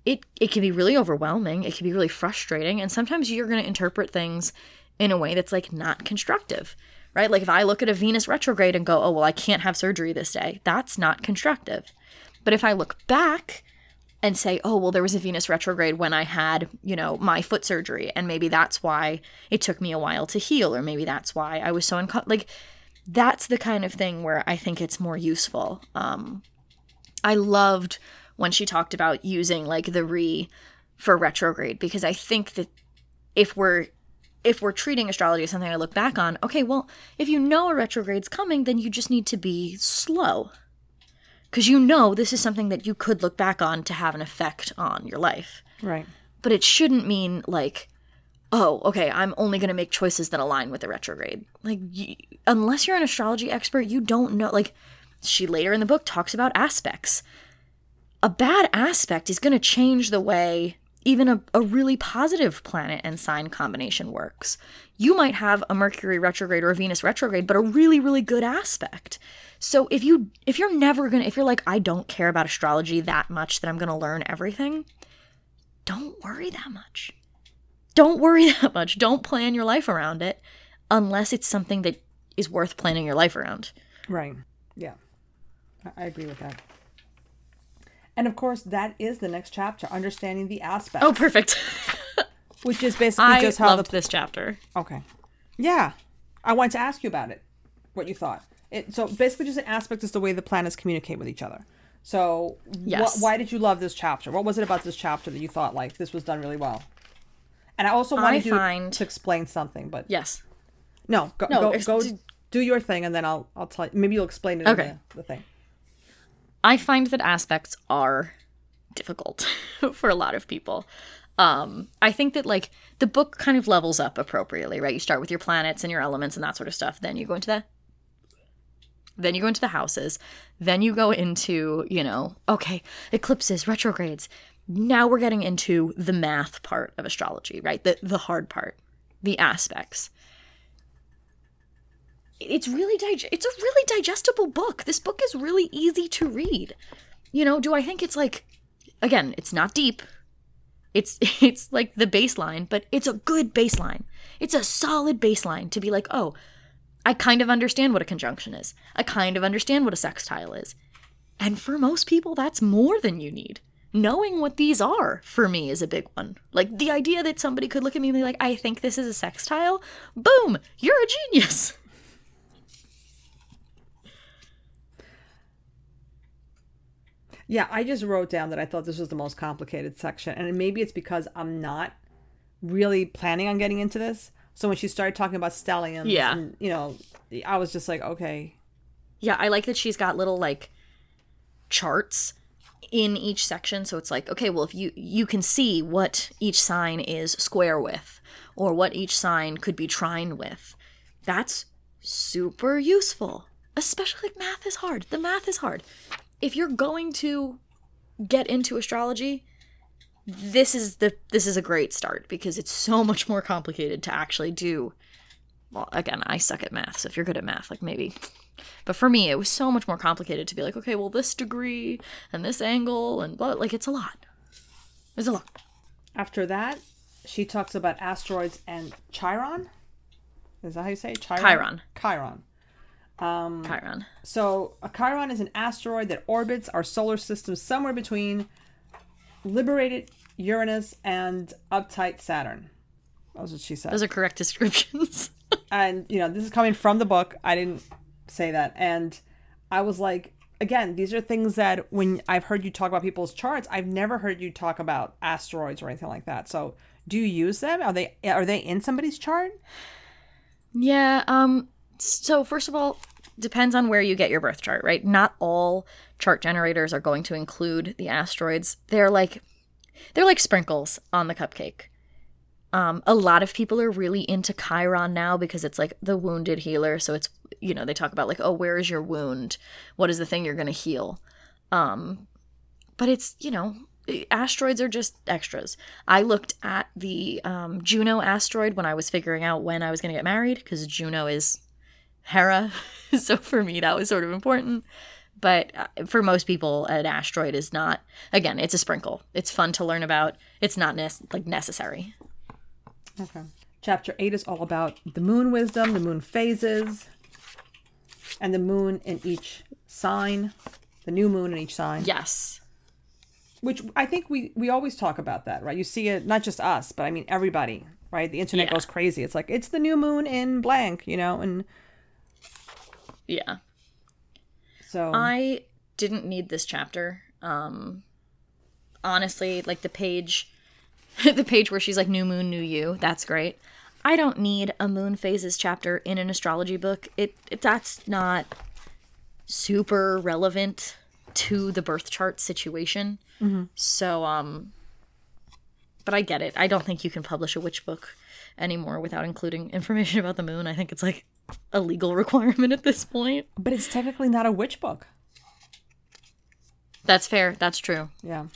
it it can be really overwhelming. It can be really frustrating, and sometimes you're going to interpret things in a way that's like not constructive, right? Like if I look at a Venus retrograde and go, "Oh, well, I can't have surgery this day." That's not constructive. But if I look back and say, "Oh, well, there was a Venus retrograde when I had, you know, my foot surgery, and maybe that's why it took me a while to heal, or maybe that's why I was so unco-. like." That's the kind of thing where I think it's more useful. Um, I loved when she talked about using like the re for retrograde because I think that if we're if we're treating astrology as something I look back on, okay, well, if you know a retrograde's coming, then you just need to be slow. Because you know this is something that you could look back on to have an effect on your life. Right. But it shouldn't mean like, oh, okay, I'm only going to make choices that align with the retrograde. Like, y- unless you're an astrology expert, you don't know. Like, she later in the book talks about aspects a bad aspect is going to change the way even a, a really positive planet and sign combination works. You might have a Mercury retrograde or a Venus retrograde, but a really, really good aspect. So if you if you're never gonna if you're like, I don't care about astrology that much that I'm gonna learn everything, don't worry that much. Don't worry (laughs) that much. Don't plan your life around it unless it's something that is worth planning your life around. Right. Yeah. I agree with that. And of course, that is the next chapter, understanding the aspect. Oh, perfect. (laughs) which is basically I just how loved the this chapter. okay, yeah. I wanted to ask you about it, what you thought. It so basically just an aspect is the way the planets communicate with each other. So, Yes. wh- why did you love this chapter? What was it about this chapter that you thought like this was done really well? And I also wanted you find- to explain something, but Yes. no, go No, go, go do your thing, and then I'll I'll tell you. Maybe you'll explain it Okay. in the, the thing. I find that aspects are difficult (laughs) for a lot of people. Um, I think that like the book kind of levels up appropriately, right? You start with your planets and your elements and that sort of stuff. Then you go into the then you go into the houses. Then you go into, you know, okay, eclipses, retrogrades. Now we're getting into the math part of astrology, right? The the hard part, the aspects. It's really dig- it's a really digestible book. This book is really easy to read. You know, do I think it's like again, it's not deep. It's (laughs) it's like the baseline, but it's a good baseline. It's a solid baseline to be like, "Oh, I kind of understand what a conjunction is. I kind of understand what a sextile is." And for most people, that's more than you need. Knowing what these are for me is a big one. Like the idea that somebody could look at me and be like, "I think this is a sextile." Boom, you're a genius. (laughs) Yeah, I just wrote down that I thought this was the most complicated section, and maybe it's because I'm not really planning on getting into this. So when she started talking about stelliums, Yeah. and, you know, I was just like, okay, Yeah, I like that she's got little like charts in each section. So it's like okay well if you you can see what each sign is square with or what each sign could be trine with. That's super useful especially like math is hard. The math is hard if you're going to get into astrology this is the this is a great start because it's so much more complicated to actually do well again i suck at math so if you're good at math like maybe but for me it was so much more complicated to be like okay well this degree and this angle and blah like it's a lot it's a lot After that, she talks about asteroids and Chiron. Is that how you say it? Chiron? Chiron. Chiron. Chiron. So a Chiron is an asteroid that orbits our solar system somewhere between liberated Uranus and uptight Saturn. That's what she said. those are correct (laughs) descriptions. And you know this is coming from the book. I didn't say that. And i was like again these are things that when i've heard you talk about people's charts i've never heard you talk about asteroids or anything like that. So do you use them? Are they are they in somebody's chart? Yeah, um so first of all, depends on where you get your birth chart, right? Not all chart generators are going to include the asteroids. They're like they're like sprinkles on the cupcake. Um, a lot of people are really into Chiron now because it's like the wounded healer. So it's you know they talk about like oh where is your wound? What is the thing you're gonna heal? Um, but it's you know asteroids are just extras. I looked at the um, Juno asteroid when I was figuring out when I was going to get married because Juno is Hera. (laughs) so for me, that was sort of important. But uh, for most people, an asteroid is not. Again, it's a sprinkle. It's fun to learn about. It's not ne- like necessary. Okay. Chapter 8 is all about the moon wisdom, the moon phases, and the moon in each sign, the new moon in each sign. Yes. Which I think we we always talk about that, right? You see it not just us, but I mean everybody, right? The internet Yeah. goes crazy. It's like it's the new moon in blank, you know, and Yeah. so I didn't need this chapter. Um honestly, like the page (laughs) the page where she's like new moon, new you, that's great. I don't need a moon phases chapter in an astrology book. It, it that's not super relevant to the birth chart situation. So um but I get it. I don't think you can publish a witch book anymore without including information about the moon. I think it's like a legal (laughs) requirement at this point. but it's technically not a witch book. That's fair. That's true. Yeah.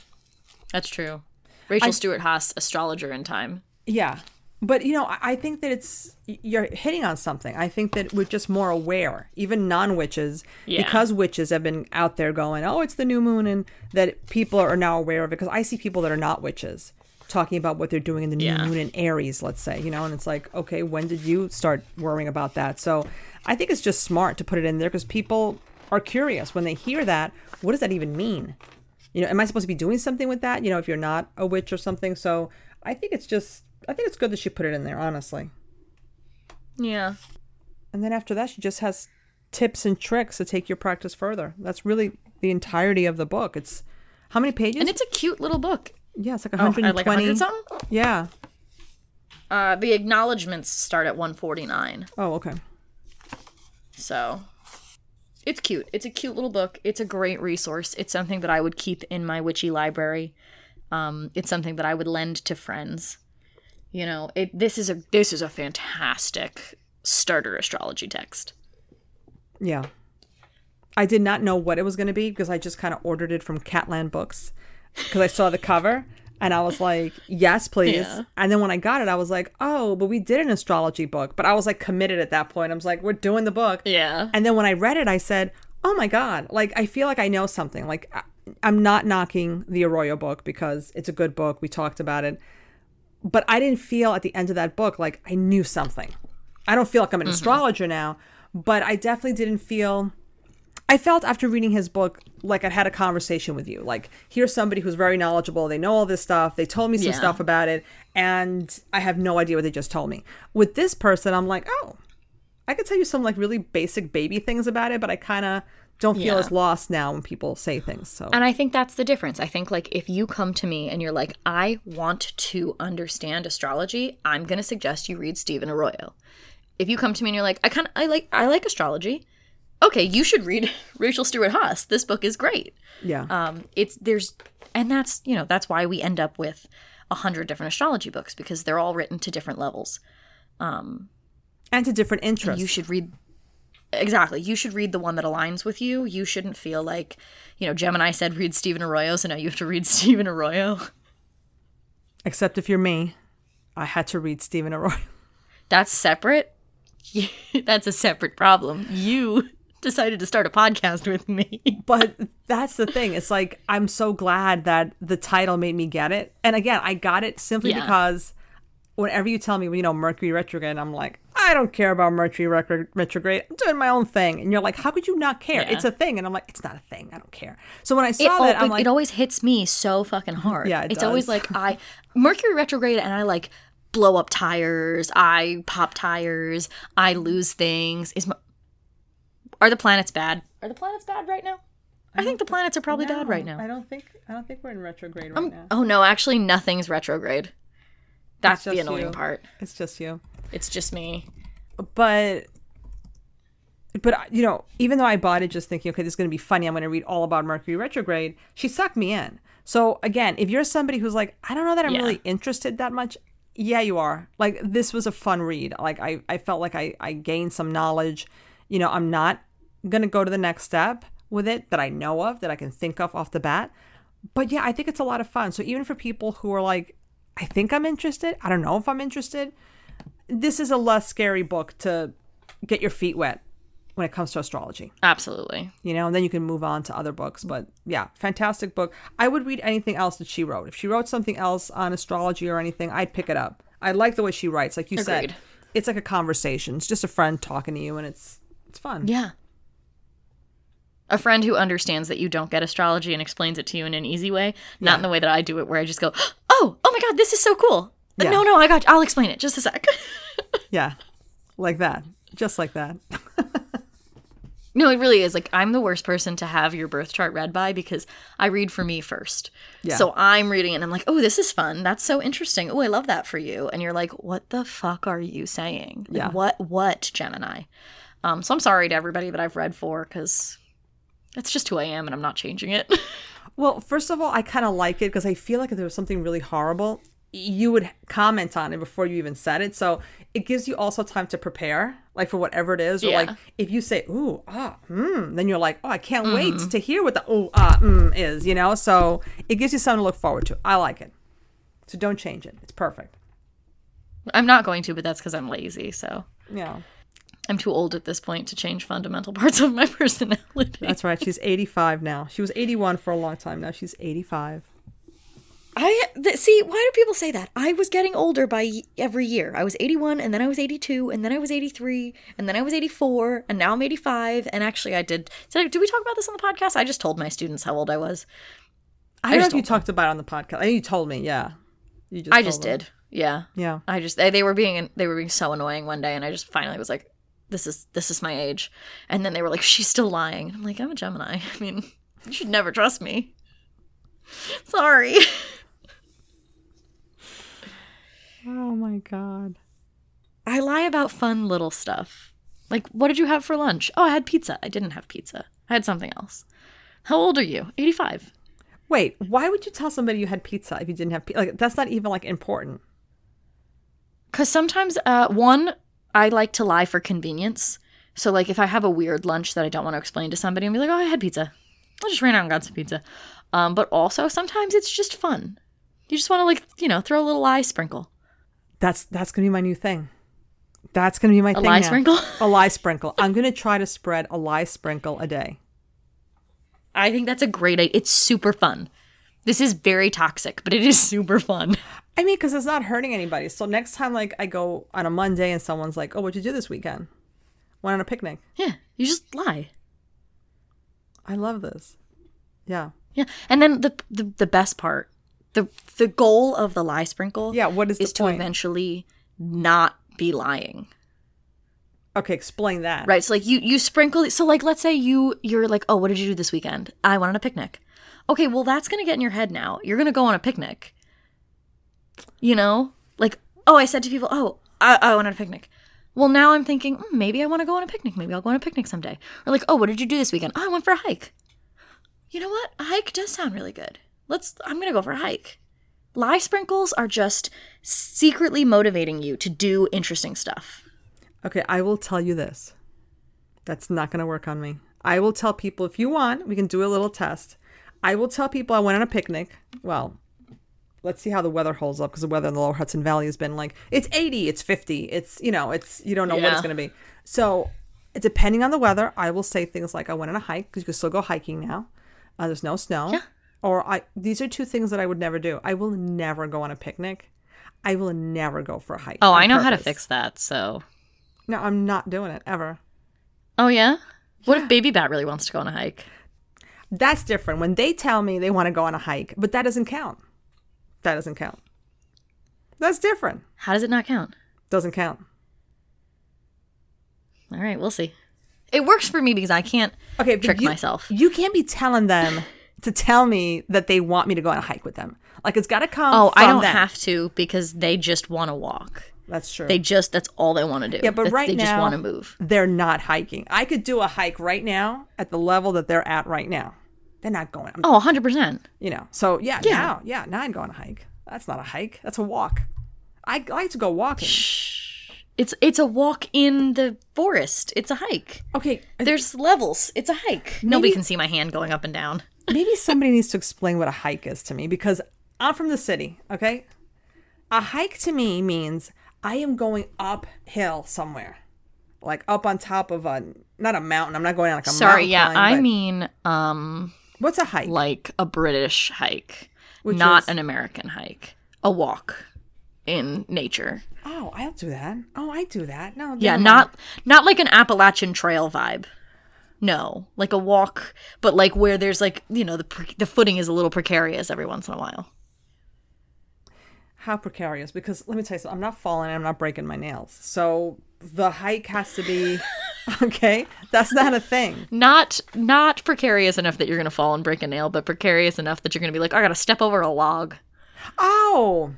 That's true. Rachel Stuart-Haas, astrologer in time. Yeah. But you know, I I think that it's you're hitting on something. I think that we're just more aware, even non-witches, Yeah. because witches have been out there going, "Oh, it's the new moon," and that people are now aware of it. Because I see people that are not witches talking about what they're doing in the new Yeah. moon in Aries, let's say, you know, and it's like, okay, when did you start worrying about that? So I think it's just smart to put it in there because people are curious when they hear that. What does that even mean? You know, am I supposed to be doing something with that? You know, if you're not a witch or something. So I think it's just, I think it's good that she put it in there, honestly. Yeah. And then after that, she just has tips and tricks to take your practice further. That's really the entirety of the book. It's how many pages? And it's a cute little book. Yeah, it's like Oh, 120. at like 100 something? Yeah. Uh, the acknowledgments start at 149. Oh, okay. So it's cute. It's a cute little book. It's a great resource. It's something that I would keep in my witchy library. Um, it's something that I would lend to friends. You know, it this is a this is a fantastic starter astrology text. Yeah. I did not know what it was going to be because I just kind of ordered it from Catland Books because I saw the cover and I was like, yes, please. Yeah. And then when I got it, I was like, oh, but we did an astrology book. But I was like committed at that point. I was like, we're doing the book. Yeah. And then when I read it, I said, oh my God, like I feel like I know something. Like I'm not knocking the Arroyo book because it's a good book. We talked about it. But I didn't feel at the end of that book like I knew something. I don't feel like I'm an mm-hmm. astrologer now, but I definitely didn't feel. I felt after reading his book like I'd had a conversation with you. Like, here's somebody who's very knowledgeable. They know all this stuff. They told me some Yeah. stuff about it, and I have no idea what they just told me. With this person, I'm like, oh, I could tell you some like really basic baby things about it, but I kind of don't feel Yeah. as lost now when people say things. So, And I think that's the difference. I think like if you come to me and you're like, I want to understand astrology, I'm gonna suggest you read Stephen Arroyo. If you come to me and you're like, I kind of I like I like astrology, okay, you should read (laughs) Rachel Stuart-Haas. This book is great. yeah. Um, it's there's and that's you know that's why we end up with a hundred different astrology books because they're all written to different levels. and to different interests. You should read exactly. You should read the one that aligns with you. You shouldn't feel like you know Gemini said read Stephen Arroyo, so now you have to read (laughs) Stephen Arroyo. Except if you're me, I had to read Stephen Arroyo. That's separate. (laughs) that's a separate problem. You decided to start a podcast with me. (laughs) but that's the thing. It's like I'm so glad that the title made me get it. And again, I got it simply Yeah. because whenever you tell me, you know, Mercury retrograde, I'm like, I don't care about Mercury retrograde. I'm doing my own thing. And you're like, how could you not care? Yeah. It's a thing. And I'm like, it's not a thing. I don't care. So when I saw al- that, I'm it- like, it always hits me so fucking hard. Yeah, it it's always like I Mercury retrograde and I like blow up tires, I pop tires, I lose things. Is my, are the planets bad? Are the planets bad right now? I think the planets are probably bad right now. I don't think I don't think we're in retrograde right Um, now. oh no, actually nothing's retrograde. That's the annoying you. part. It's just you. It's just me. but but you know, even though I bought it just thinking, okay, this is going to be funny, I'm going to read all about Mercury retrograde. She sucked me in. So again, if you're somebody who's like, I don't know that I'm Yeah. really interested that much, yeah, you are. Like this was a fun read. Like I, I felt like I, I gained some knowledge. You know, I'm not gonna go to the next step with it that I know of that I can think of off the bat. But yeah, I think it's a lot of fun. So even for people who are like, I think I'm interested, I don't know if I'm interested, this is a less scary book to get your feet wet when it comes to astrology Absolutely. you know, and then you can move on to other books. But yeah, fantastic book. I would read anything else that she wrote. If she wrote something else on astrology or anything, I'd pick it up. I like the way she writes. Like you said, it's like a conversation. It's just a friend talking to you, and it's it's fun. Yeah. A friend who understands that you don't get astrology and explains it to you in an easy way, not in the way that I do it, where I just go, (gasps) "Oh, oh my god, this is so cool." Yeah. No, no, I got. I'll explain it. Just a sec. (laughs) Yeah, like that, just like that. (laughs) no, it really is. Like I'm the worst person to have your birth chart read by because I read for me first. Yeah. So I'm reading it and I'm like, "Oh, this is fun. That's so interesting. Oh, I love that for you." And you're like, "What the fuck are you saying? Like, Yeah. What? What, Gemini?" Um. So I'm sorry to everybody that I've read for because it's just who I am and I'm not changing it. (laughs) Well, first of all, I kind of like it because I feel like if there was something really horrible, you would comment on it before you even said it. So it gives you also time to prepare, like for whatever it is. Or Yeah. like if you say, ooh, ah, hmm, then you're like, oh, I can't Mm-hmm. wait to hear what the ooh, ah, mm is, you know? So it gives you something to look forward to. I like it. So don't change it. It's perfect. I'm not going to, but that's because I'm lazy. So Yeah. I'm too old at this point to change fundamental (laughs) parts of my personality. That's right. She's 85 now. She was 81 for a long time. Now she's 85. I th- see. Why do people say that? I was getting older by y- every year. I was 81, and then I was 82, and then I was 83, and then I was 84, and now I'm 85. And actually, I did. Did, I, did we talk about this on the podcast? I just told my students how old I was. I don't know if you them. talked about it on the podcast. I think you told me. Yeah. You just I just them. did. Yeah. Yeah. I just they, they were being they were being so annoying one day, and I just finally was like, "This is this is my age." And then they were like, "She's still lying." I'm like, "I'm a Gemini. (laughs) I mean, you should never trust me." (laughs) Sorry. Oh my God. I lie about fun little stuff. Like, what did you have for lunch? Oh, I had pizza. I didn't have pizza. I had something else. How old are you? 85. Wait, why would you tell somebody you had pizza if you didn't have pizza? Like that's not even like important. Because sometimes, uh, one, I like to lie for convenience. So, like, if I have a weird lunch that I don't want to explain to somebody and be like, oh, I had pizza. I just ran out and got some pizza. Um, but also, sometimes it's just fun. You just want to, like, you know, throw a little lie sprinkle. That's that's gonna be my new thing. That's gonna be my A thing. lie sprinkle? A lie sprinkle. I'm gonna try to spread a lie sprinkle a day. I think that's a great idea. It's super fun. This is very toxic, but it is (laughs) super fun. I mean, because it's not hurting anybody. So next time, like I go on a Monday and someone's like, "Oh, what'd you do this weekend?" Went on a picnic. Yeah, you just lie. I love this. Yeah. Yeah, and then the the, the best part, the the goal of the lie sprinkle, Yeah. What is the is to point? eventually not be lying. okay, explain that. Right. So like you you sprinkle so like let's say you you're like, "Oh, what did you do this weekend?" I went on a picnic. Okay, well that's going to get in your head now. You're going to go on a picnic. You know? Like, "Oh, I said to people, "Oh, I I went on a picnic." Well, now I'm thinking, "Hmm, maybe I want to go on a picnic. Maybe I'll go on a picnic someday. Or like, "Oh, what did you do this weekend?" "Oh, I went for a hike." You know what? A hike does sound really good. Let's I'm to go for a hike. Lie sprinkles are just secretly motivating you to do interesting stuff. Okay, I will tell you this. That's not going to work on me. I will tell people if you want, we can do a little test. I will tell people I went on a picnic. Well, let's see how the weather holds up because the weather in the lower Hudson Valley has been like it's 80, it's 50, it's you know, it's you don't know what it's going to be. So, depending on the weather, I will say things like I went on a hike because you can still go hiking now. Uh, there's no snow. Yeah. Or I these are two things that I would never do. I will never go on a picnic. I will never go for a hike. Oh, I know how to fix that. So, No, I'm not doing it ever. oh yeah. What if Baby Bat really wants to go on a hike? That's different. When they tell me they want to go on a hike, but that doesn't count. That doesn't count. That's different. How does it not count? Doesn't count. All right, we'll see. It works for me because I can't Okay, trick you, myself. You can't be telling them (laughs) to tell me that they want me to go on a hike with them. Like it's got to come. Oh, I don't them. have to because they just want to walk. That's true. They just that's all they want to do. Yeah, but That's- right they just want to move. they're not hiking. I could do a hike right now at the level that they're at right now. They're not going. I'm- Oh, 100 percent. You know. So yeah, Yeah. now, yeah, now I'm going to hike. That's not a hike. That's a walk. I like to go walking. It's it's a walk in the forest. It's a hike. Okay, There's levels. It's a hike. Nobody can see my hand going up and down. (laughs) maybe somebody needs to explain what a hike is to me because I'm from the city, okay? A hike to me means I am going uphill somewhere. Like up on top of a not a mountain. I'm not going on like a Sorry, mountain yeah, climb, I but- mean um what's a hike? like a British hike, not is- an American hike. A walk in nature. oh, I'll do that. Oh, I do that. No, Yeah, mind. not not like an Appalachian Trail vibe. No, like a walk, but like where there's like you know the pre- the footing is a little precarious every once in a while. how precarious because let me tell you something i'm not falling i'm not breaking my nails so the hike has to be (laughs) okay that's not a thing Not not precarious enough that you're gonna fall and break a nail, but precarious enough that you're gonna be like, I gotta step over a log. oh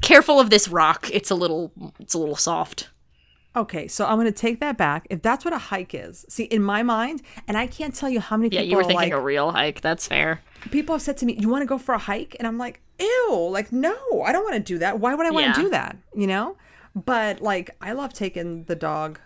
Careful of this rock. It's a little it's a little soft. okay so i'm going to take that back if that's what a hike is see in my mind and i can't tell you how many people. Yeah, you were are thinking like a real hike. That's fair. people have said to me you want to go for a hike and i'm like ew like no i don't want to do that why would i want to Yeah. do that you know but like i love taking the dog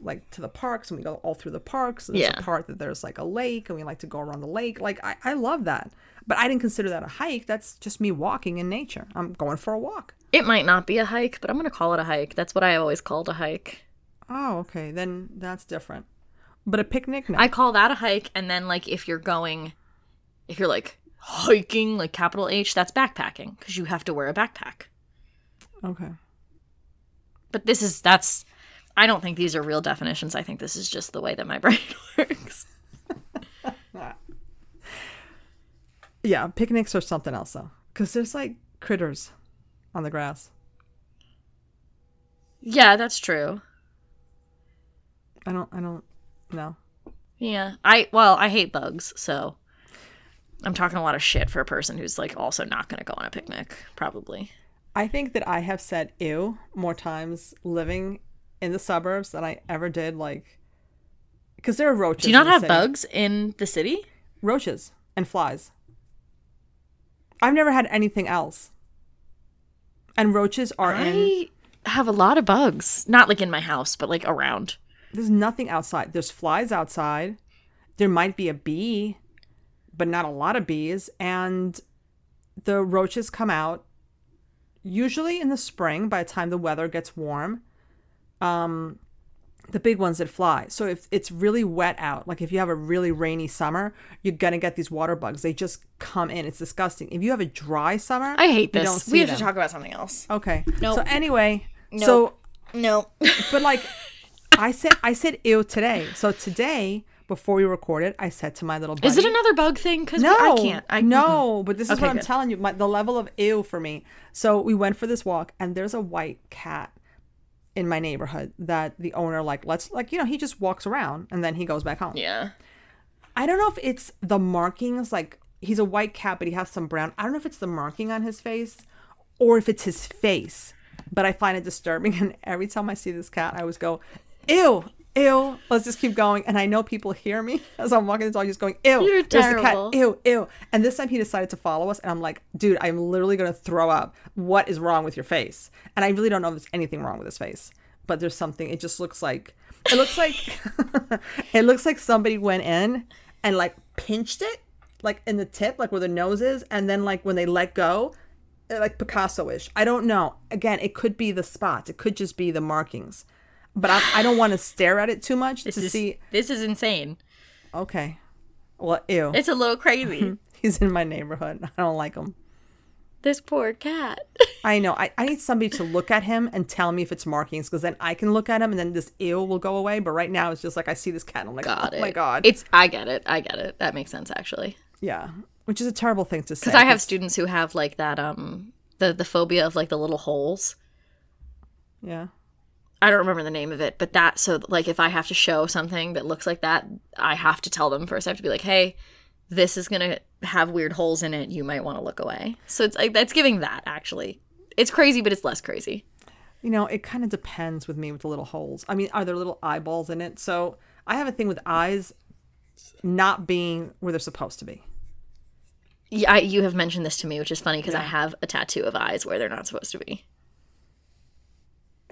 like to the parks and we go all through the parks and there's Yeah. a part that there's like a lake and we like to go around the lake like I, I love that but i didn't consider that a hike that's just me walking in nature i'm going for a walk It might not be a hike, but I'm gonna call it a hike. That's what I always called a hike. oh okay then that's different but a picnic no I call that a hike, and then like if you're going, if you're like hiking, like capital H, that's backpacking because you have to wear a backpack. okay But this is that's. I don't think these are real definitions. I think this is just the way that my (laughs) brain works. (laughs) yeah picnics or something else though because there's like critters on the grass Yeah, that's true. i don't i don't know Yeah, I well, I hate bugs, so I'm talking a lot of shit for a person who's like also not going to go on a picnic, probably. I think that I have said ew more times living in the suburbs than I ever did like because there are roaches. Do you not have city. bugs in the city? Roaches and flies. I've never had anything else. And roaches are in I have a lot of bugs, not like in my house, but like around. there's nothing outside. There's flies outside. There might be a bee, but not a lot of bees and the roaches come out usually in the spring by the time the weather gets warm. Um the big ones that fly. So if it's really wet out, like if you have a really rainy summer, you're gonna get these water bugs. They just come in. It's disgusting. If you have a dry summer, I hate this. we have them. to talk about something else. Okay. Nope. So anyway, so No. but like I said I said ew today. So today before we recorded, I said to my little buddy, Is it another bug thing? Because no, I can't. I no, but this is Okay, what I'm good. telling you. My, the level of ew for me. So we went for this walk, and there's a white cat in my neighborhood that the owner like let's like you know he just walks around and then he goes back home. Yeah. I don't know if it's the markings like he's a white cat but he has some brown. I don't know if it's the marking on his face or if it's his face. But I find it disturbing (laughs) and every time I see this cat I always go ew ew let's just keep going. And I know people hear me (laughs) as I'm walking the dog just going ew You're there's the terrible. cat ew ew. And this time he decided to follow us and I'm like dude I'm literally going to throw up. What is wrong with your face? And I really don't know if there's anything wrong with his face but there's something it just looks like it looks like (laughs) it looks like somebody went in and like pinched it like in the tip like where the nose is and then like when they let go like picasso-ish. I don't know. Again it could be the spots. It could just be the markings but i, I don't want to stare at it too much This to is see this is insane. okay well ew It's a little crazy. (laughs) he's in my neighborhood (laughs) i don't like him this poor cat. (laughs) i know I, I need somebody to look at him and tell me if it's markings because then i can look at him and then this ew will go away but right now it's just like i see this cat and i'm like Got oh it. my god It's I get it. I get it. That makes sense actually. yeah which is a terrible thing to say Because I have students who have like that um the the phobia of like the little holes. yeah I don't remember the name of it, but that so like if I have to show something that looks like that, I have to tell them first. I have to be like, "Hey, this is gonna have weird holes in it. You might want to look away." So it's like that's giving that actually. It's crazy, but it's less crazy. You know, it kind of depends with me with the little holes. I mean, are there little eyeballs in it? So I have a thing with eyes not being where they're supposed to be. Yeah, I, you have mentioned this to me, which is funny because I have a tattoo of eyes where they're not supposed to be.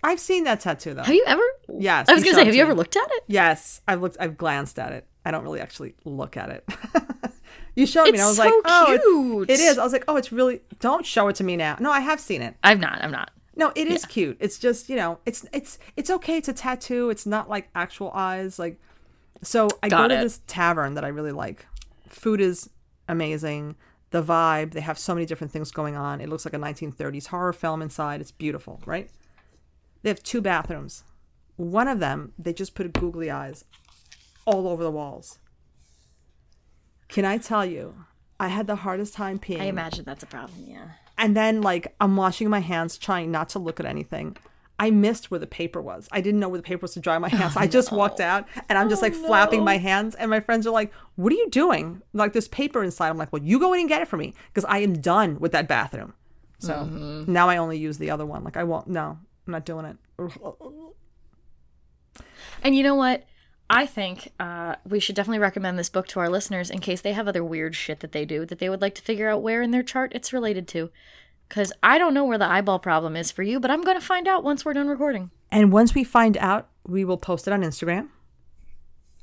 I've seen that tattoo though. Have you ever? Yes, I was gonna say, have you me. ever looked at it? Yes, I've looked. I've glanced at it. I don't really actually look at it. (laughs) you showed me. and I was It's like, so oh, it- cute. it is. I was like, oh, it's really. Don't show it to me now. No, I have seen it. I'm not. I'm not. No, it is cute. It's just you know, it's it's it's okay to tattoo. It's not like actual eyes. Like, so I Got go to this tavern that I really like. Food is amazing. The vibe. They have so many different things going on. It looks like a 1930s horror film inside. It's beautiful, right? They have two bathrooms. One of them, they just put googly eyes all over the walls. Can I tell you? I had the hardest time peeing. I imagine that's a problem. Yeah. And then like I'm washing my hands, trying not to look at anything. I missed where the paper was. I didn't know where the paper was to dry my hands. (laughs) Oh, I just walked out and I'm just like oh, flapping my hands. And my friends are like, What are you doing? Like there's paper inside. I'm like, Well, you go in and get it for me because I am done with that bathroom. So mm-hmm. now I only use the other one. Like I won't, no, I'm not doing it. And you know what? I think uh, we should definitely recommend this book to our listeners in case they have other weird shit that they do that they would like to figure out where in their chart it's related to. Because I don't know where the eyeball problem is for you, but I'm going to find out once we're done recording. And once we find out, we will post it on Instagram.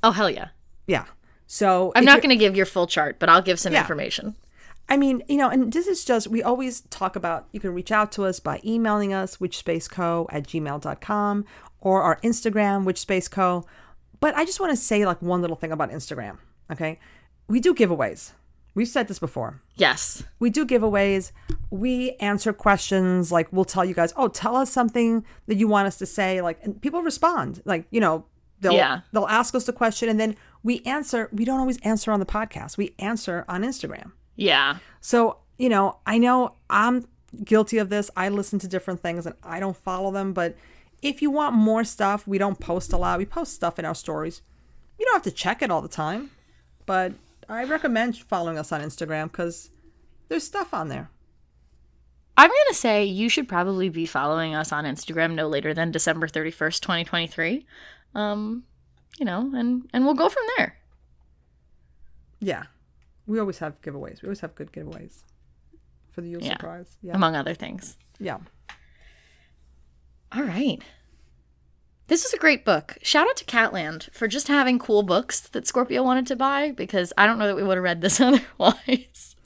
Oh, hell yeah. Yeah. So I'm not going to give your full chart, but I'll give some Yeah. information. I mean, you know, and this is just, we always talk about, you can reach out to us by emailing us, witchspaceco at gmail.com, or our Instagram, witchspaceco. But I just want to say, like, one little thing about Instagram, okay? We do giveaways. We've said this before. Yes. We do giveaways. We answer questions. Like, we'll tell you guys, oh, tell us something that you want us to say. Like, and people respond. Like, you know, they'll, Yeah. they'll ask us the question, and then we answer. We don't always answer on the podcast, we answer on Instagram. Yeah. So, you know, I know I'm guilty of this. I listen to different things and I don't follow them. But if you want more stuff, we don't post a lot. We post stuff in our stories. You don't have to check it all the time. But I recommend following us on Instagram because there's stuff on there. I'm going to say you should probably be following us on Instagram no later than December 31st, 2023. Um, you know, and and we'll go from there. Yeah. We always have giveaways. We always have good giveaways for the Yule Yeah. surprise. Yeah. among other things. Yeah. All right. This is a great book. Shout out to Catland for just having cool books that Scorpio wanted to buy because I don't know that we would have read this (laughs) otherwise.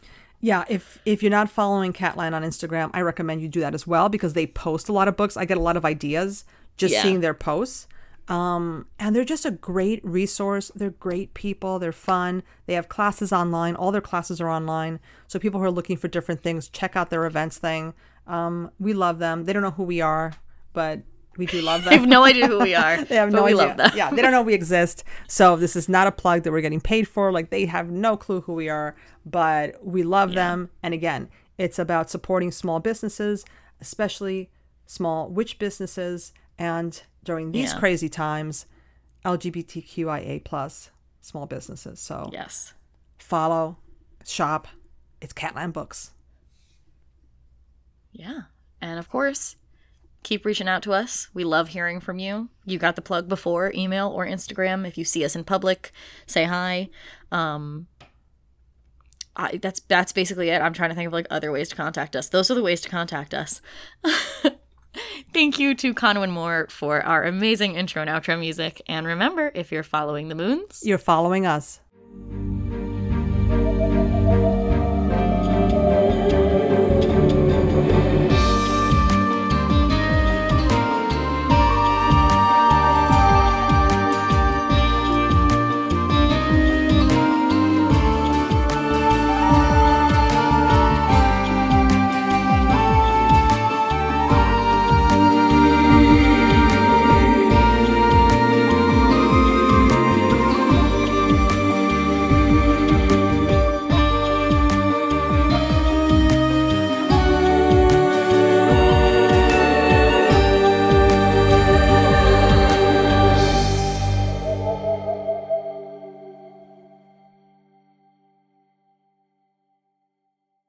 Yeah, if if you're not following Catland on Instagram, I recommend you do that as well because they post a lot of books. I get a lot of ideas just Yeah. seeing their posts. Um, and they're just a great resource. They're great people. They're fun. They have classes online. All their classes are online. So people who are looking for different things, check out their events thing. Um, we love them. They don't know who we are, but we do love them. (laughs) they have no idea who we are. (laughs) They have no we idea. love them. yeah, they don't know we exist. So this is not a plug that we're getting paid for. Like they have no clue who we are, but we love them. And again, it's about supporting small businesses, especially small witch businesses, and during these Yeah. crazy times, LGBTQIA plus small businesses. So Yes. follow, shop. It's Catland Books. Yeah. And of course, keep reaching out to us. We love hearing from you. You got the plug before email or Instagram. If you see us in public, say hi. Um, I, that's that's basically it. I'm trying to think of like other ways to contact us. Those are the ways to contact us. (laughs) Thank you to Conwyn Moore for our amazing intro and outro music. And remember, if you're following the moons, You're following us.